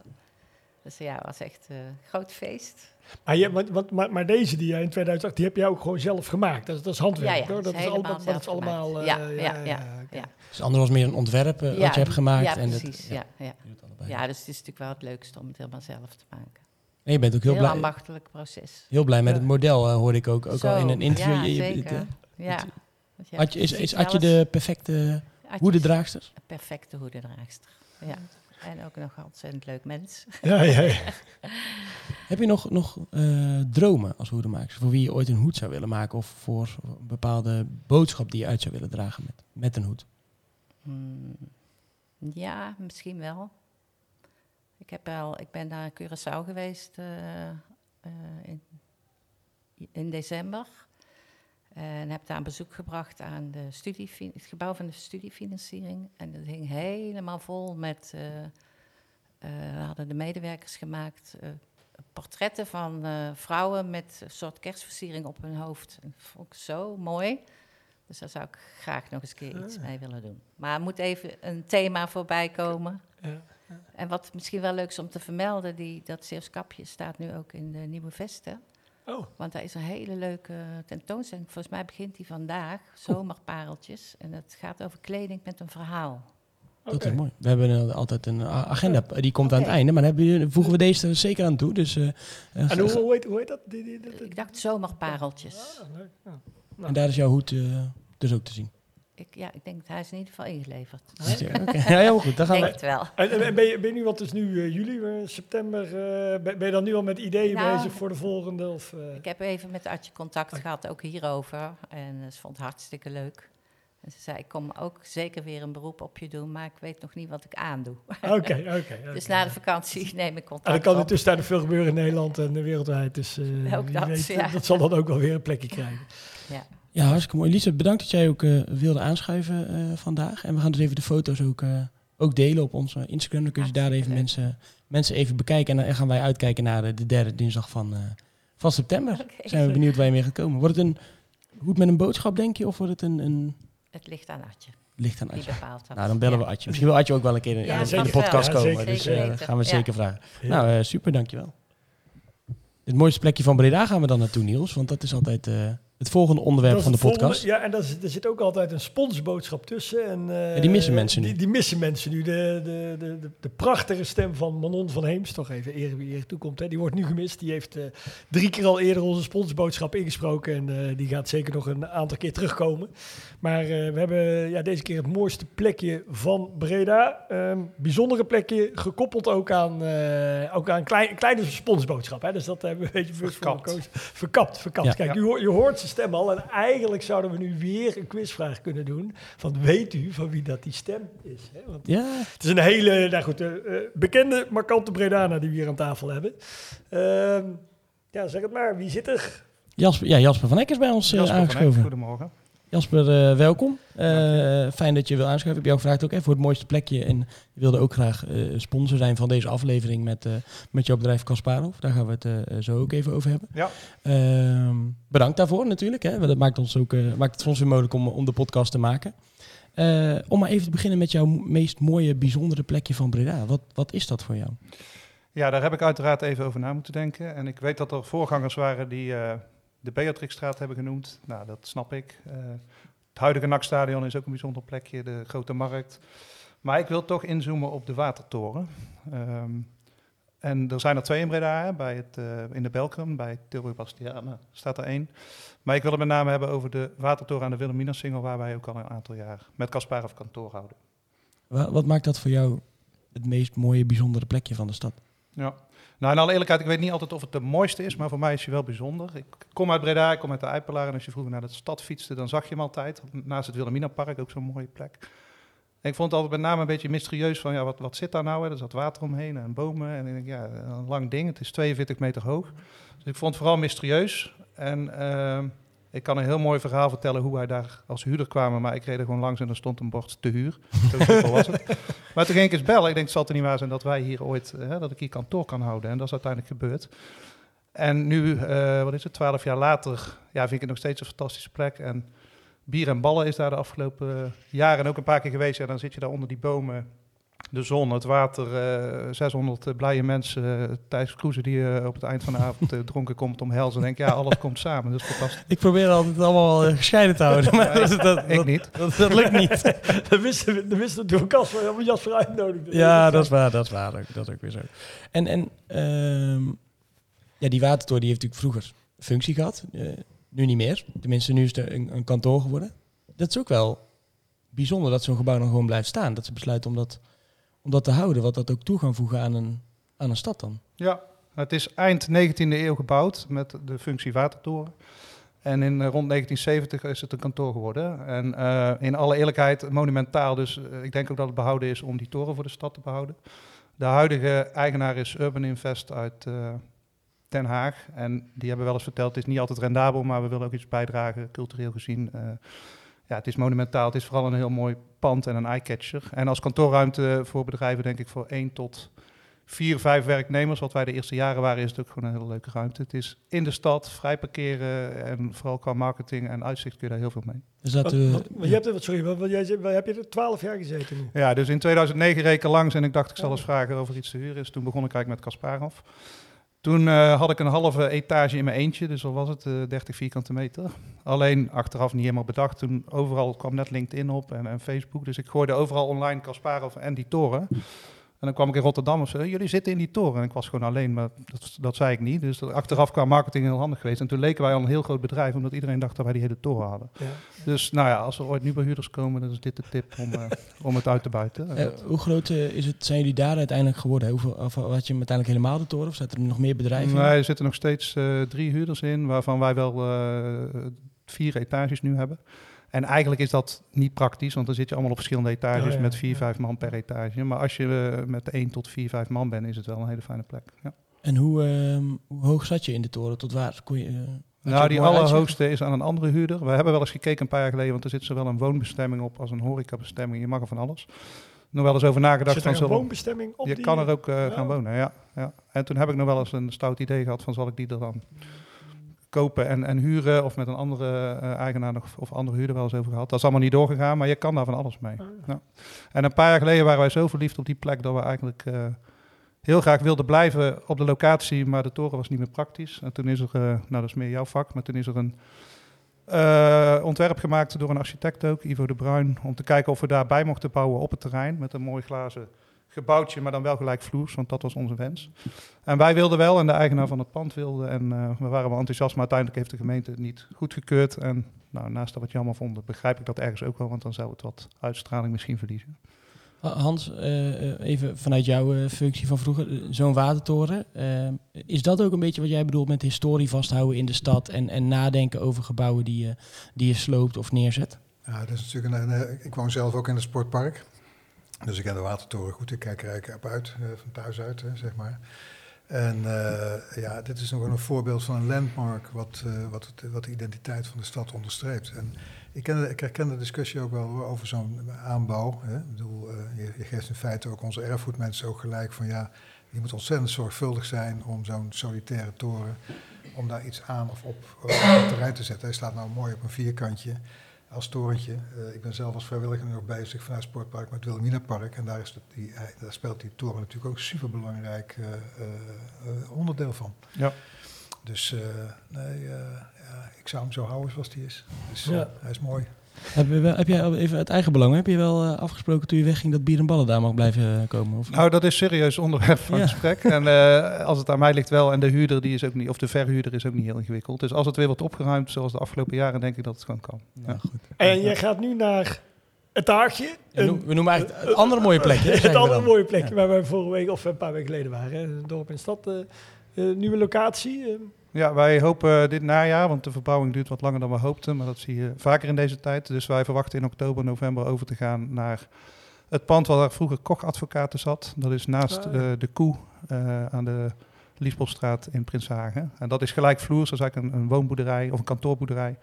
Dus ja, het was echt een groot feest. Maar, je, want, maar, maar deze die jij in 2008, die heb jij ook gewoon zelf gemaakt. Dat, is- dat is handwerk, Ja, ja, hoor. dat is is, allemaal, dat is allemaal... eh, Ja, ja, ja, ja. Dus de andere was meer een ontwerp eh, wat je hebt gemaakt. Ja, en dat- precies. ja, ja. ja, dus het is natuurlijk wel het leukste om het helemaal zelf te maken. En je bent ook heel, Heel blij, ambachtelijk proces. heel blij met Ja. het model, eh, hoorde ik ook, ook al in een interview. Ja, zeker. het, ja. Had je, is, is, had je de perfecte hoedendraagster? Perfecte hoedendraagster. Ja. En ook nog een ontzettend leuk mens. Ja, ja, ja. Heb je nog, nog eh, dromen als hoedemaker? Voor wie je ooit een hoed zou willen maken? Of voor een bepaalde boodschap die je uit zou willen dragen met, met een hoed? Hmm, ja, misschien wel. Ik, heb wel, ik ben naar Curaçao geweest eh, eh, in, in december. En heb daar een bezoek gebracht aan de studie, het gebouw van de studiefinanciering. En dat hing helemaal vol met. eh, we hadden de medewerkers gemaakt. portretten van vrouwen met een soort kerstversiering op hun hoofd. Dat vond ik zo mooi. Dus daar zou ik graag nog eens een keer iets mee willen doen. Maar er moet even een thema voorbij komen. Ja, En wat misschien wel leuk is om te vermelden, die, dat Zeeuws kapje staat nu ook in de Nieuwe Vesten. Oh, Want daar is een hele leuke tentoonstelling. Volgens mij begint die vandaag, Zomerpareltjes. En het gaat over kleding met een verhaal. Dat oké. is mooi. We hebben eh, altijd een a- agenda, die komt aan het einde. Maar dan hebben we- voegen we deze er zeker aan toe. Dus, eh, eh, En hoe, hoe, heet, hoe heet dat? Die, die, die- die- Ik dacht Zomerpareltjes. Ah, leuk. Ja. en daar is jouw hoed eh, dus ook te zien. Ik, ja, ik denk dat hij is in ieder geval ingeleverd. Ja, ja, heel goed. Dan gaan denk we. het wel. En, en ben, je, ben je nu, het is nu eh, juli, eh, september, eh, ben, ben je dan nu al met ideeën Nou, bezig voor de volgende? Of, eh? Ik heb even met Adje contact gehad, ook hierover. En ze vond het hartstikke leuk. En ze zei, ik kom ook zeker weer een beroep op je doen, maar ik weet nog niet wat ik aandoe. Oké, oké. oké. Dus na de vakantie neem ik contact En dan kan er op. tussentijds veel gebeuren in Nederland en wereldwijd. Dus eh, Ook dat, weet, ja. dat zal dan ook wel weer een plekje krijgen. Ja. Ja, hartstikke mooi. Lisa, bedankt dat jij ook eh, wilde aanschuiven eh, vandaag. En we gaan dus even de foto's ook, eh, ook delen op onze Instagram. Dan kun je daar even mensen, mensen even bekijken. En dan gaan wij uitkijken naar de, de derde dinsdag van, eh, van september. Zijn we benieuwd waar je mee gaat komen. Wordt het een hoed met een boodschap, denk je? Of wordt het een, een Het ligt aan Adje, licht aan Adje? Nou, dan bellen Ja. we Adje. Misschien wil Adje ook wel een keer in, Ja, in de podcast wel. Komen. zeker. dus eh, gaan we Ja. zeker vragen. Ja. Nou, eh, super, dankjewel. Het mooiste plekje van Breda gaan we dan naartoe, Niels. Want dat is altijd eh, het volgende onderwerp van de volgende- podcast. Ja, en dat is, er zit ook altijd een sponsboodschap tussen. En, eh, Ja, die missen mensen nu. Die, die missen mensen nu. De, de, de, de, de prachtige stem van Manon van Heems, toch even eer wie eer toekomt. Hè. Die wordt nu gemist. Die heeft eh, drie keer al eerder onze sponsboodschap ingesproken. En eh, die gaat zeker nog een aantal keer terugkomen. Maar eh, we hebben ja, deze keer het mooiste plekje van Breda. Ehm, bijzondere plekje, gekoppeld ook aan, eh, ook aan een klein, kleine sponsboodschap. Hè. Dus dat hebben we een beetje voor Verkapt. gekozen. Verkapt, verkapt. Ja. Kijk, Ja. u, hoort- je hoort zijn stem al. En eigenlijk zouden we nu weer een quizvraag kunnen doen. Van weet u van wie dat die stem is? Hè? Want Ja, het is een hele nou goed, eh, eh, bekende, markante Bredana die we hier aan tafel hebben. Ehm, ja, zeg het maar. Wie zit er? Jasper, ja, Jasper van Eck is bij ons eh, Jasper van Eck, aangeschoven. goedemorgen. Jasper, eh, welkom. Eh, fijn dat je wil aanschuiven. Ik heb jou gevraagd ook even voor het mooiste plekje. En je wilde ook graag eh, sponsor zijn van deze aflevering met, met jouw bedrijf Kasparov. Daar gaan we het zo ook even over hebben. Ja. Ehm, bedankt daarvoor natuurlijk. Hè. Dat maakt, ons ook, maakt het ons weer mogelijk om, om de podcast te maken. Om maar even te beginnen met jouw meest mooie, bijzondere plekje van Breda. Wat, wat is dat voor jou? Ja, daar heb ik uiteraard even over na moeten denken. En ik weet dat er voorgangers waren die de Beatrixstraat hebben genoemd. Nou, dat snap ik. Eh, het huidige NAC-stadion is ook een bijzonder plekje, de Grote Markt. Maar ik wil toch inzoomen op de Watertoren. Ehm, en er zijn er twee in Breda, hè, bij het, eh, in de Belkrum, bij Tilburg Bastiaan staat er één. Maar ik wil het met name hebben over de Watertoren aan de Wilhelmina-singel, waar wij ook al een aantal jaar met Kasparov kantoor houden. Wa- wat maakt dat voor jou het meest mooie, bijzondere plekje van de stad? Ja. Nou, in alle eerlijkheid, ik weet niet altijd of het de mooiste is, maar voor mij is hij wel bijzonder. Ik kom uit Breda, ik kom uit de Eipelaar en als je vroeger naar de stad fietste, dan zag je hem altijd. Naast het Wilhelminapark, ook zo'n mooie plek. En ik vond het altijd met name een beetje mysterieus van, ja, wat, wat zit daar nou? Hè? Er zat water omheen en bomen en ik denk, ja, een lang ding. Het is 42 meter hoog. Dus ik vond het vooral mysterieus. En ehm, ik kan een heel mooi verhaal vertellen hoe wij daar als huurder kwamen, maar ik reed er gewoon langs en er stond een bord te huur. Zo was het. Maar toen ging ik eens bellen. Ik denk, het zal er niet waar zijn dat wij hier ooit, eh, dat ik hier kantoor kan houden. En dat is uiteindelijk gebeurd. En nu, eh, wat is het, twaalf jaar later, ja, vind ik het nog steeds een fantastische plek. En bier en ballen is daar de afgelopen eh, jaren ook een paar keer geweest. Ja, dan zit je daar onder die bomen, de zon, het water, eh 600 blije mensen. eh, Thijs Kroeze die eh, op het eind van de avond eh, dronken komt om helzen. denk ja, alles komt samen. Dat is fantastisch. Ik probeer altijd allemaal eh, gescheiden te houden, maar dat, dat, Ik dat, niet. dat, dat lukt niet. Dat wisten we, dat wisten we Casper helemaal Jasper uitnodigde. Ja, dat is waar, dat is waar. Dat, is ook weer zo. En, en ehm, ja, die watertoren die heeft natuurlijk vroeger functie gehad. Eh, nu niet meer. Tenminste, nu is het een, een kantoor geworden. Dat is ook wel bijzonder dat zo'n gebouw nog gewoon blijft staan. Dat ze besluiten om dat, om dat te houden. Wat dat ook toe gaan voegen aan een, aan een stad dan. Ja, het is eind 19e eeuw gebouwd met de functie watertoren. En in eh, rond 1970 is het een kantoor geworden. En eh, in alle eerlijkheid monumentaal, dus eh, ik denk ook dat het behouden is om die toren voor de stad te behouden. De huidige eigenaar is Urban Invest uit Den Haag. En die hebben wel eens verteld, het is niet altijd rendabel, maar we willen ook iets bijdragen, cultureel gezien. Ja, het is monumentaal, het is vooral een heel mooi pand en een eyecatcher. En als kantoorruimte voor bedrijven denk ik voor één tot vier, vijf werknemers, wat wij de eerste jaren waren, is het ook gewoon een hele leuke ruimte. Het is in de stad, vrij parkeren en vooral qua marketing en uitzicht kun je daar heel veel mee. Dus dat, eh, wat- wat- je hebt er, wat, sorry, wat, jij, heb je er 12 jaar gezeten nu? Ja, dus in 2009 reed ik er langs en ik dacht ik zal eens vragen of er iets te huren is. Toen begon ik eigenlijk met Kasparov. Toen eh, had ik een halve etage in mijn eentje, dus wat was het, eh 30 vierkante meter. Alleen achteraf niet helemaal bedacht. Toen overal kwam net LinkedIn op en, en Facebook, dus ik gooide overal online Kasparov en die toren. En dan kwam ik in Rotterdam en zei, jullie zitten in die toren. En ik was gewoon alleen, maar dat, dat zei ik niet. Dus achteraf qua marketing heel handig geweest. En toen leken wij al een heel groot bedrijf, omdat iedereen dacht dat wij die hele toren hadden. Ja. Dus nou ja, als er ooit nieuwe huurders komen, dan is dit de tip om, eh, om het uit te buiten. eh, hoe groot eh, is het, zijn jullie daar uiteindelijk geworden? Hoeveel, of had je hem uiteindelijk helemaal de toren? Of zaten er nog meer bedrijven in? Nee, er zitten nog steeds drie huurders in, waarvan wij wel vier etages nu hebben. En eigenlijk is dat niet praktisch, want dan zit je allemaal op verschillende etages Ja, ja, met vier, ja. vijf man per etage. Maar als je eh, met één tot vier, vijf man bent, is het wel een hele fijne plek. Ja. En hoe, ehm, hoe hoog zat je in de toren? Tot waar kon je... eh, Nou, die allerhoogste is aan een andere huurder. We hebben wel eens gekeken een paar jaar geleden, want er zit zowel een woonbestemming op als een horecabestemming. Je mag er van alles. Nog wel eens over nagedacht Zit van een zullen- woonbestemming op je die... kan er ook eh, Ja. gaan wonen, ja, ja. En toen heb ik nog wel eens een stout idee gehad van zal ik die er dan kopen en, en huren of met een andere eh, eigenaar nog, of andere huurder wel eens over gehad. Dat is allemaal niet doorgegaan, maar je kan daar van alles mee. Ah. Ja. En een paar jaar geleden waren wij zo verliefd op die plek dat we eigenlijk eh, heel graag wilden blijven op de locatie, maar de toren was niet meer praktisch. En toen is er, eh, nou dat is meer jouw vak, maar toen is er een ontwerp gemaakt door een architect ook, Ivo de Bruin, om te kijken of we daarbij mochten bouwen op het terrein met een mooi glazen gebouwtje, maar dan wel gelijk vloers, want dat was onze wens. En wij wilden wel en de eigenaar van het pand wilde en eh, we waren wel enthousiast, maar uiteindelijk heeft de gemeente het niet goedgekeurd. En nou, naast dat we het jammer vonden, begrijp ik dat ergens ook wel, want dan zou het wat uitstraling misschien verliezen. Ha- Hans, eh, eh, even vanuit jouw eh, functie van vroeger, zo'n watertoren. is dat ook een beetje wat jij bedoelt met historie vasthouden in de stad en, en nadenken over gebouwen die je, die je sloopt of neerzet? Ja, dat is natuurlijk een- ik woon zelf ook in het sportpark. Dus ik ken de watertoren goed. Ik kijk er op uit, eh, van thuis uit, zeg maar. En eh, ja, dit is nog wel een voorbeeld van een landmark wat, eh, wat, wat de identiteit van de stad onderstreept. En ik, ken ik herken de discussie ook wel over zo'n aanbouw. Hè. Ik bedoel, je, geeft in feite ook onze erfgoedmensen ook gelijk van ja, je moet ontzettend zorgvuldig zijn om zo'n solitaire toren, om daar iets aan of op, op het terrein te zetten. Hij staat nou mooi op een vierkantje als torentje. Eh, ik ben zelf als vrijwilliger nog bezig vanuit het Sportpark met het Wilhelminapark. En daar, is het, die, daar speelt die toren natuurlijk ook een superbelangrijk eh, eh, onderdeel van. Ja. Dus eh, nee, eh, ja, ik zou hem zo houden zoals die is. Dus Ja. hij is mooi. Heb, je wel, heb jij even uit eigen belang, heb je wel eh, afgesproken toen je wegging dat bier en ballen daar mag blijven eh, komen? Of? Nou, dat is serieus onderwerp van Ja. gesprek. En eh, als het aan mij ligt wel, en de huurder die is ook niet, of de verhuurder is ook niet heel ingewikkeld. Dus als het weer wordt opgeruimd, zoals de afgelopen jaren, denk ik dat het gewoon kan. Ja, goed. En jij gaat nu naar het taartje. We noemen, we noemen eigenlijk het andere mooie plekje. Het andere mooie plekje waar wij vorige week of een paar weken geleden waren. hè. Een dorp in de stad. nieuwe locatie. Ja, wij hopen dit najaar, want de verbouwing duurt wat langer dan we hoopten, maar dat zie je vaker in deze tijd. Dus wij verwachten in oktober, november over te gaan naar het pand waar vroeger Koch Advocaten zat. Dat is naast Ah, eh, de Koe eh, aan de Liesbosstraat in Prinshagen. En dat is gelijkvloers, dat is eigenlijk een, een woonboerderij of een kantoorboerderij.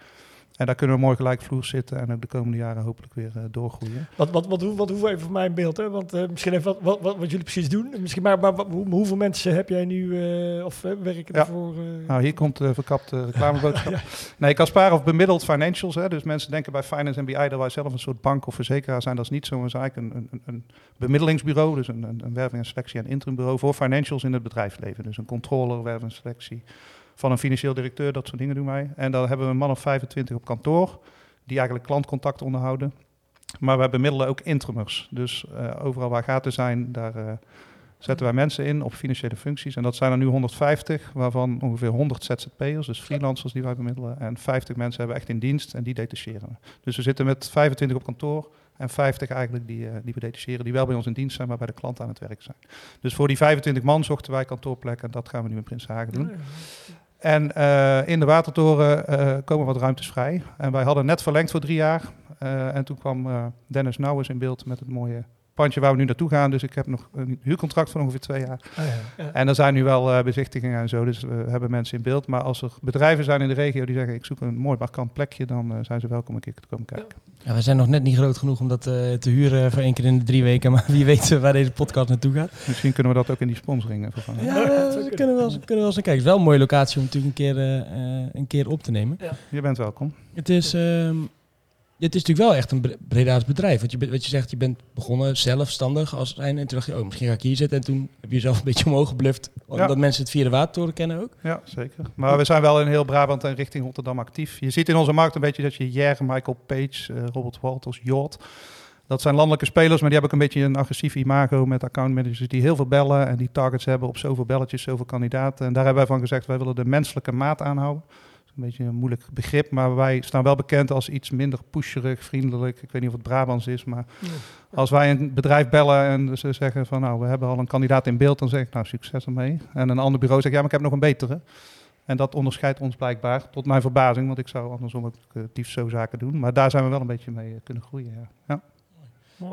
En daar kunnen we mooi gelijkvloers zitten en ook de komende jaren hopelijk weer eh, doorgroeien. Wat, wat, wat, hoe- wat hoeven even voor mij beeld, hè? Want eh, misschien even wat, wat, wat, wat jullie precies doen. Misschien, maar maar wat- hoe, hoeveel mensen heb jij nu eh, of werken Ja. ervoor? eh? Nou, hier komt de verkapte reclameboodschap. Nee, Caspar of bemiddeld financials. Hè. Dus mensen denken bij Finance BI dat wij zelf een soort bank of verzekeraar zijn. Dat is niet zo. We zijn eigenlijk een, een, een bemiddelingsbureau. Dus een, een, een werving en selectie en interimbureau voor financials in het bedrijfsleven. Dus een controller, werving en selectie van een financieel directeur. Dat soort dingen doen wij. En dan hebben we een man of 25 op kantoor. Die eigenlijk klantcontact onderhouden. Maar wij bemiddelen ook interimers. Dus eh, overal waar gaten zijn, daar... eh, zetten wij mensen in op financiële functies. En dat zijn er nu 150, waarvan ongeveer 100 ZZP'ers, dus freelancers die wij bemiddelen. En 50 mensen hebben we echt in dienst en die detacheren we. Dus we zitten met 25 op kantoor en 50 eigenlijk die, eh, die we detacheren, die wel bij ons in dienst zijn, maar bij de klant aan het werk zijn. Dus voor die 25 man zochten wij kantoorplekken en dat gaan we nu in Prinshagen doen. En eh, in de Watertoren eh, komen wat ruimtes vrij. En wij hadden net verlengd voor drie jaar. Eh, en toen kwam Dennis Nouwens in beeld met het mooie pandje waar we nu naartoe gaan. Dus ik heb nog een huurcontract van ongeveer twee jaar. Ah, ja. Ja. En er zijn nu wel eh, bezichtigingen en zo, dus we hebben mensen in beeld. Maar als er bedrijven zijn in de regio die zeggen ik zoek een mooi markant plekje, dan eh, zijn ze welkom een keer te komen kijken. Ja, we zijn nog net niet groot genoeg om dat eh, te huren voor één keer in de drie weken. Maar wie weet waar deze podcast naartoe gaat. Misschien kunnen we dat ook in die sponsoring eh, vervangen. Ja, we kunnen wel, eens- kunnen wel eens kijken. Het is wel een mooie locatie om natuurlijk een keer, een keer op te nemen. Je bent welkom. Het is, ehm, het is natuurlijk wel echt een Bre- Breda's bedrijf. Want je, wat je zegt, je bent begonnen zelfstandig als zijn. En toen dacht je, oh, misschien ga ik hier zitten. En toen heb je jezelf een beetje omhoog gebluft. Omdat Ja. mensen het via de Watertoren kennen ook. Ja, zeker. Maar we zijn wel in heel Brabant en richting Rotterdam actief. Je ziet in onze markt een beetje dat je Jer, Michael Page, eh, Robert Walters, Jort. Dat zijn landelijke spelers, maar die hebben ook een beetje een agressief imago met accountmanagers die heel veel bellen en die targets hebben op zoveel belletjes, zoveel kandidaten. En daar hebben wij van gezegd, wij willen de menselijke maat aanhouden. Een beetje een moeilijk begrip, maar wij staan wel bekend als iets minder pusherig, vriendelijk. Ik weet niet of het Brabants is, maar als wij een bedrijf bellen en ze zeggen van nou, we hebben al een kandidaat in beeld, dan zeg ik nou succes ermee. En een ander bureau zegt ja, maar ik heb nog een betere. En dat onderscheidt ons blijkbaar, tot mijn verbazing, want ik zou andersom ook uh, liefst zo zaken doen. Maar daar zijn we wel een beetje mee uh, kunnen groeien. Ja. ja.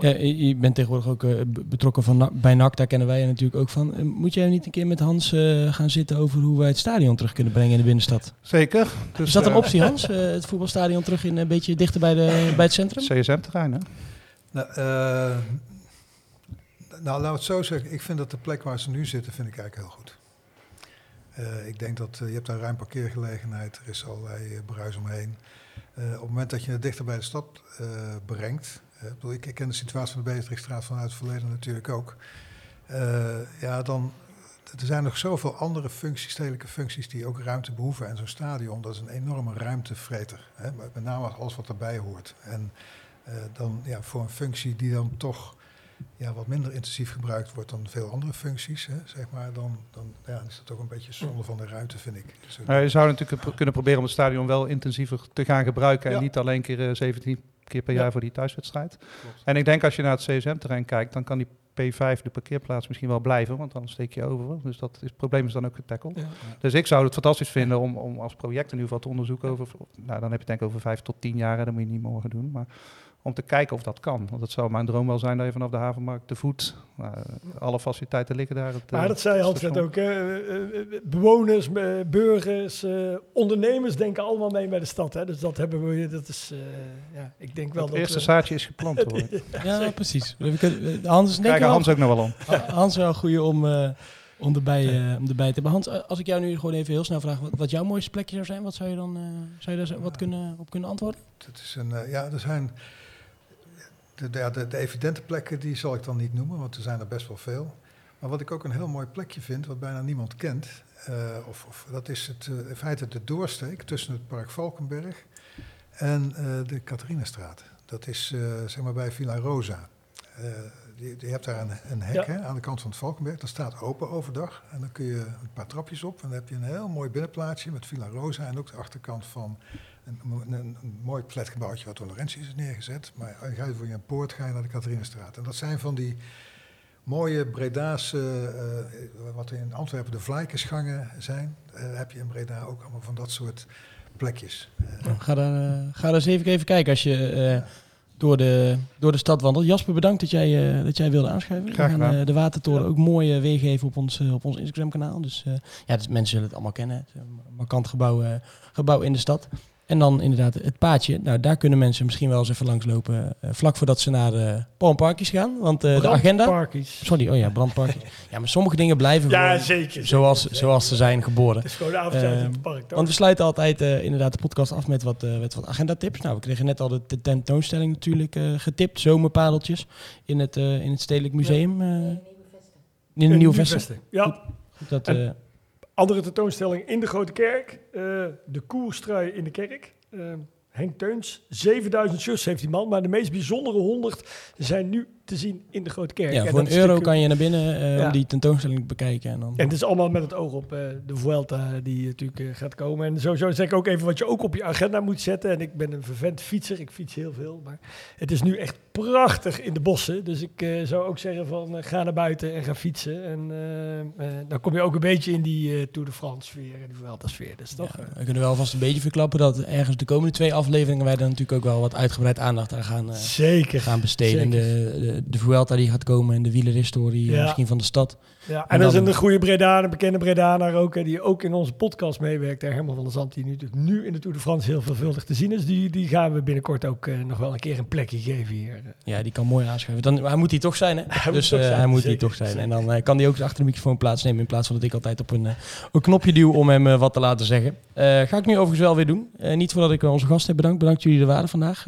Ja, je bent tegenwoordig ook eh, be- betrokken van, bij NAC, daar kennen wij je natuurlijk ook van. Eh, Moet jij niet een keer met Hans eh, gaan zitten over hoe wij het stadion terug kunnen brengen in de binnenstad? Zeker. Dus, Is dat een optie, Hans? Eh, het voetbalstadion terug in een beetje dichter bij, de, bij het centrum? CSM-terrein, hè? Nou, eh, nou, we het zo zeggen. Ik vind dat de plek waar ze nu zitten, vind ik eigenlijk heel goed. Eh, ik denk dat je hebt daar ruim parkeergelegenheid, er is allerlei uh, bruis omheen. Uh, op het moment dat je het dichter bij de stad uh, brengt, ik, bedoel, ik, ken de situatie van de Beatrixstraat vanuit het verleden natuurlijk ook. Uh, ja, dan, er zijn nog zoveel andere functies, stedelijke functies, die ook ruimte behoeven. En zo'n stadion, dat is een enorme ruimtevreter. Hè? Met name alles wat erbij hoort. En eh, dan ja, voor een functie die dan toch ja, wat minder intensief gebruikt wordt dan veel andere functies, hè, zeg maar, dan, dan ja, is dat toch een beetje zonde van de ruimte, vind ik. Dus, eh, Nou, je zou natuurlijk kunnen proberen om het stadion wel intensiever te gaan gebruiken. Ja. En niet alleen keer eh, 17 keer per Ja. jaar voor die thuiswedstrijd. Klopt. En ik denk als je naar het CSM-terrein kijkt, dan kan die P5, de parkeerplaats, misschien wel blijven. Want dan steek je over. Dus dat is, het probleem is dan ook getackled. Ja. Dus ik zou het fantastisch vinden om, om als project in ieder geval te onderzoeken. Over, nou, dan heb je het denk ik over vijf tot tien jaar. Dat moet je niet morgen doen. Maar om te kijken of dat kan. Want het zou mijn droom wel zijn dat je vanaf de havenmarkt te voet... nou, alle faciliteiten liggen daar. Het, Maar eh, dat zei net station. ook. hè. Eh, eh, bewoners, eh, burgers, eh, ondernemers denken allemaal mee bij de stad. Hè? Dus dat hebben we. Dat is, eh, ja, ik denk wel Het dat. eerste we- zaadje is geplant hoor. Ja, precies. We kunnen- Hans Krijgen wel, Hans ook nog wel om. Hans is wel een goeie om, eh, om, erbij, eh, om erbij te hebben. Hans, eh, als ik jou nu gewoon even heel snel vraag wat, wat jouw mooiste plekje zou zijn, wat zou je dan eh, zou je daar wat kunnen, op kunnen antwoorden? Het is een, eh, ja, er zijn. De, de, de, de evidente plekken die zal ik dan niet noemen, want er zijn er best wel veel. Maar wat ik ook een heel mooi plekje vind, wat bijna niemand kent, eh, of, of, dat is het, eh, in feite de doorsteek tussen het park Valkenberg en eh, de Catharinastraat. Dat is zeg maar bij Villa Rosa. Je, je hebt daar een, een hek Ja. hè, aan de kant van het Valkenberg. Dat staat open overdag. En dan kun je een paar trapjes op. En dan heb je een heel mooi binnenplaatsje met Villa Rosa. En ook de achterkant van een, een, een mooi flatgebouwtje wat door Laurentius is neergezet. Maar ga je voor je een poort ga je naar de Catharinastraat. En dat zijn van die mooie Breda's, eh, eh, wat in Antwerpen de Vlaikensgangen zijn. eh, heb je in Breda ook allemaal van dat soort plekjes. Nou, ga, daar, ga daar eens even, even kijken als je door, de, door de stad wandelt. Jasper, bedankt dat jij, dat jij wilde aanschuiven. Graag We gaan gedaan. de Watertoren ook mooi weergeven op ons, op ons Instagram kanaal. Dus ja, dus mensen zullen het allemaal kennen. Het is een markant gebouw, gebouw in de stad. En dan inderdaad het paadje. Nou, daar kunnen mensen misschien wel eens even langslopen. eh, vlak voordat ze naar de Palmparkjes gaan. Want eh, de agenda... Brandparkies. Sorry, oh ja, brandparkjes. ja, maar sommige dingen blijven Ja, gewoon zeker. zoals, zeker. zoals ze zijn geboren. Het is gewoon de in Ehm, het park. toch? Want we sluiten altijd eh, inderdaad de podcast af met wat, eh, met wat agendatips. Nou, we kregen net al de te- tentoonstelling natuurlijk eh, getipt. Zomerpadeltjes in het, eh, in het Stedelijk Museum. eh, in de Een Nieuwe Vesten. vesting. Ja, Goed Dat, En- eh, andere tentoonstelling in de Grote Kerk. eh, de koerstrui in de kerk. Eh, Henk Teuns, 7000 shirts heeft die man, maar de meest bijzondere 100 zijn nu te zien in de Grote Kerk. ja, En voor een euro natuurlijk- kan je naar binnen eh, Ja. om die tentoonstelling te bekijken. En dan, En het is allemaal met het oog op eh, de Vuelta die natuurlijk eh, gaat komen. En sowieso zeg ik ook even wat je ook op je agenda moet zetten. En ik ben een vervent fietser, ik fiets heel veel. Maar het is nu echt prachtig in de bossen. Dus ik zou ook zeggen van ga naar buiten en ga fietsen. En dan kom je ook een beetje in die Tour de France sfeer en die Vuelta sfeer. Dus toch... Ja, we kunnen wel vast een beetje verklappen dat ergens de komende twee afleveringen wij daar natuurlijk ook wel wat uitgebreid aandacht aan gaan, zeker. gaan besteden. Zeker. De, de, de Vuelta die gaat komen en de wielerhistorie eh, Ja. misschien van de stad. Ja, en, En dat is dan- een goede Bredana, een bekende Bredanaar ook, hè, die ook in onze podcast meewerkt. hè, Herman van der Zand, die nu, nu in de Tour de France heel veelvuldig te zien is. Die, die gaan we binnenkort ook eh, nog wel een keer een plekje geven hier. Ja, die kan mooi aanschuiven. Dan, hij moet hier toch zijn, hè? Hij dus moet zijn, hij moet hier toch zijn. En dan kan hij ook achter de microfoon plaatsnemen... in plaats van dat ik altijd op een, eh, een knopje duw om hem wat te laten zeggen. Ga ik nu overigens wel weer doen. Niet voordat ik onze gast heb bedankt. Bedankt jullie er waren vandaag.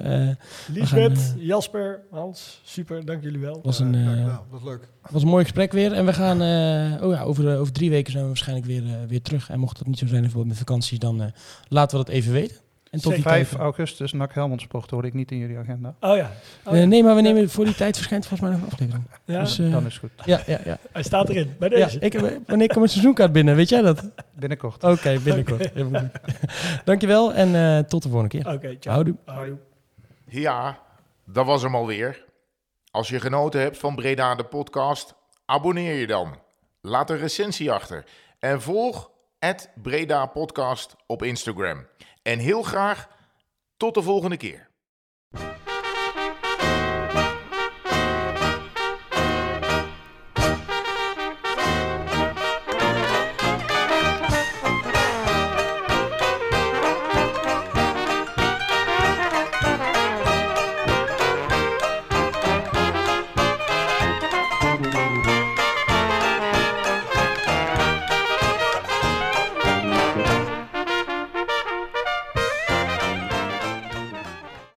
Lisbeth, gaan, Jasper, Hans, super, dank jullie wel. was een. Wat leuk. was een mooi gesprek weer. En we gaan... eh, oh ja, over, over drie weken zijn we waarschijnlijk weer, weer terug. En mocht dat niet zo zijn, bijvoorbeeld met vakanties... dan eh, laten we dat even weten. En tot die 5 tijd... augustus, NAC Helmond Sport, hoorde ik niet in jullie agenda. Oh ja, oh, ja. nee, maar we nemen voor die tijd verschijnt volgens mij nog een aflevering. Ja, Dus, Dan is het goed. ja, ja, ja. hij staat erin, bij ja deze. ik, heb- wanneer komt mijn seizoenkaart binnen? Weet jij dat? Binnenkort. Oké, binnenkort. Heel goed. Dankjewel en eh, tot de volgende keer. Oké, ciao. Houdoe. Houdoe. Ja, dat was hem alweer. Als je genoten hebt van Breda de podcast, abonneer je dan. Laat een recensie achter. En volg het Breda Podcast op Instagram. En heel graag tot de volgende keer.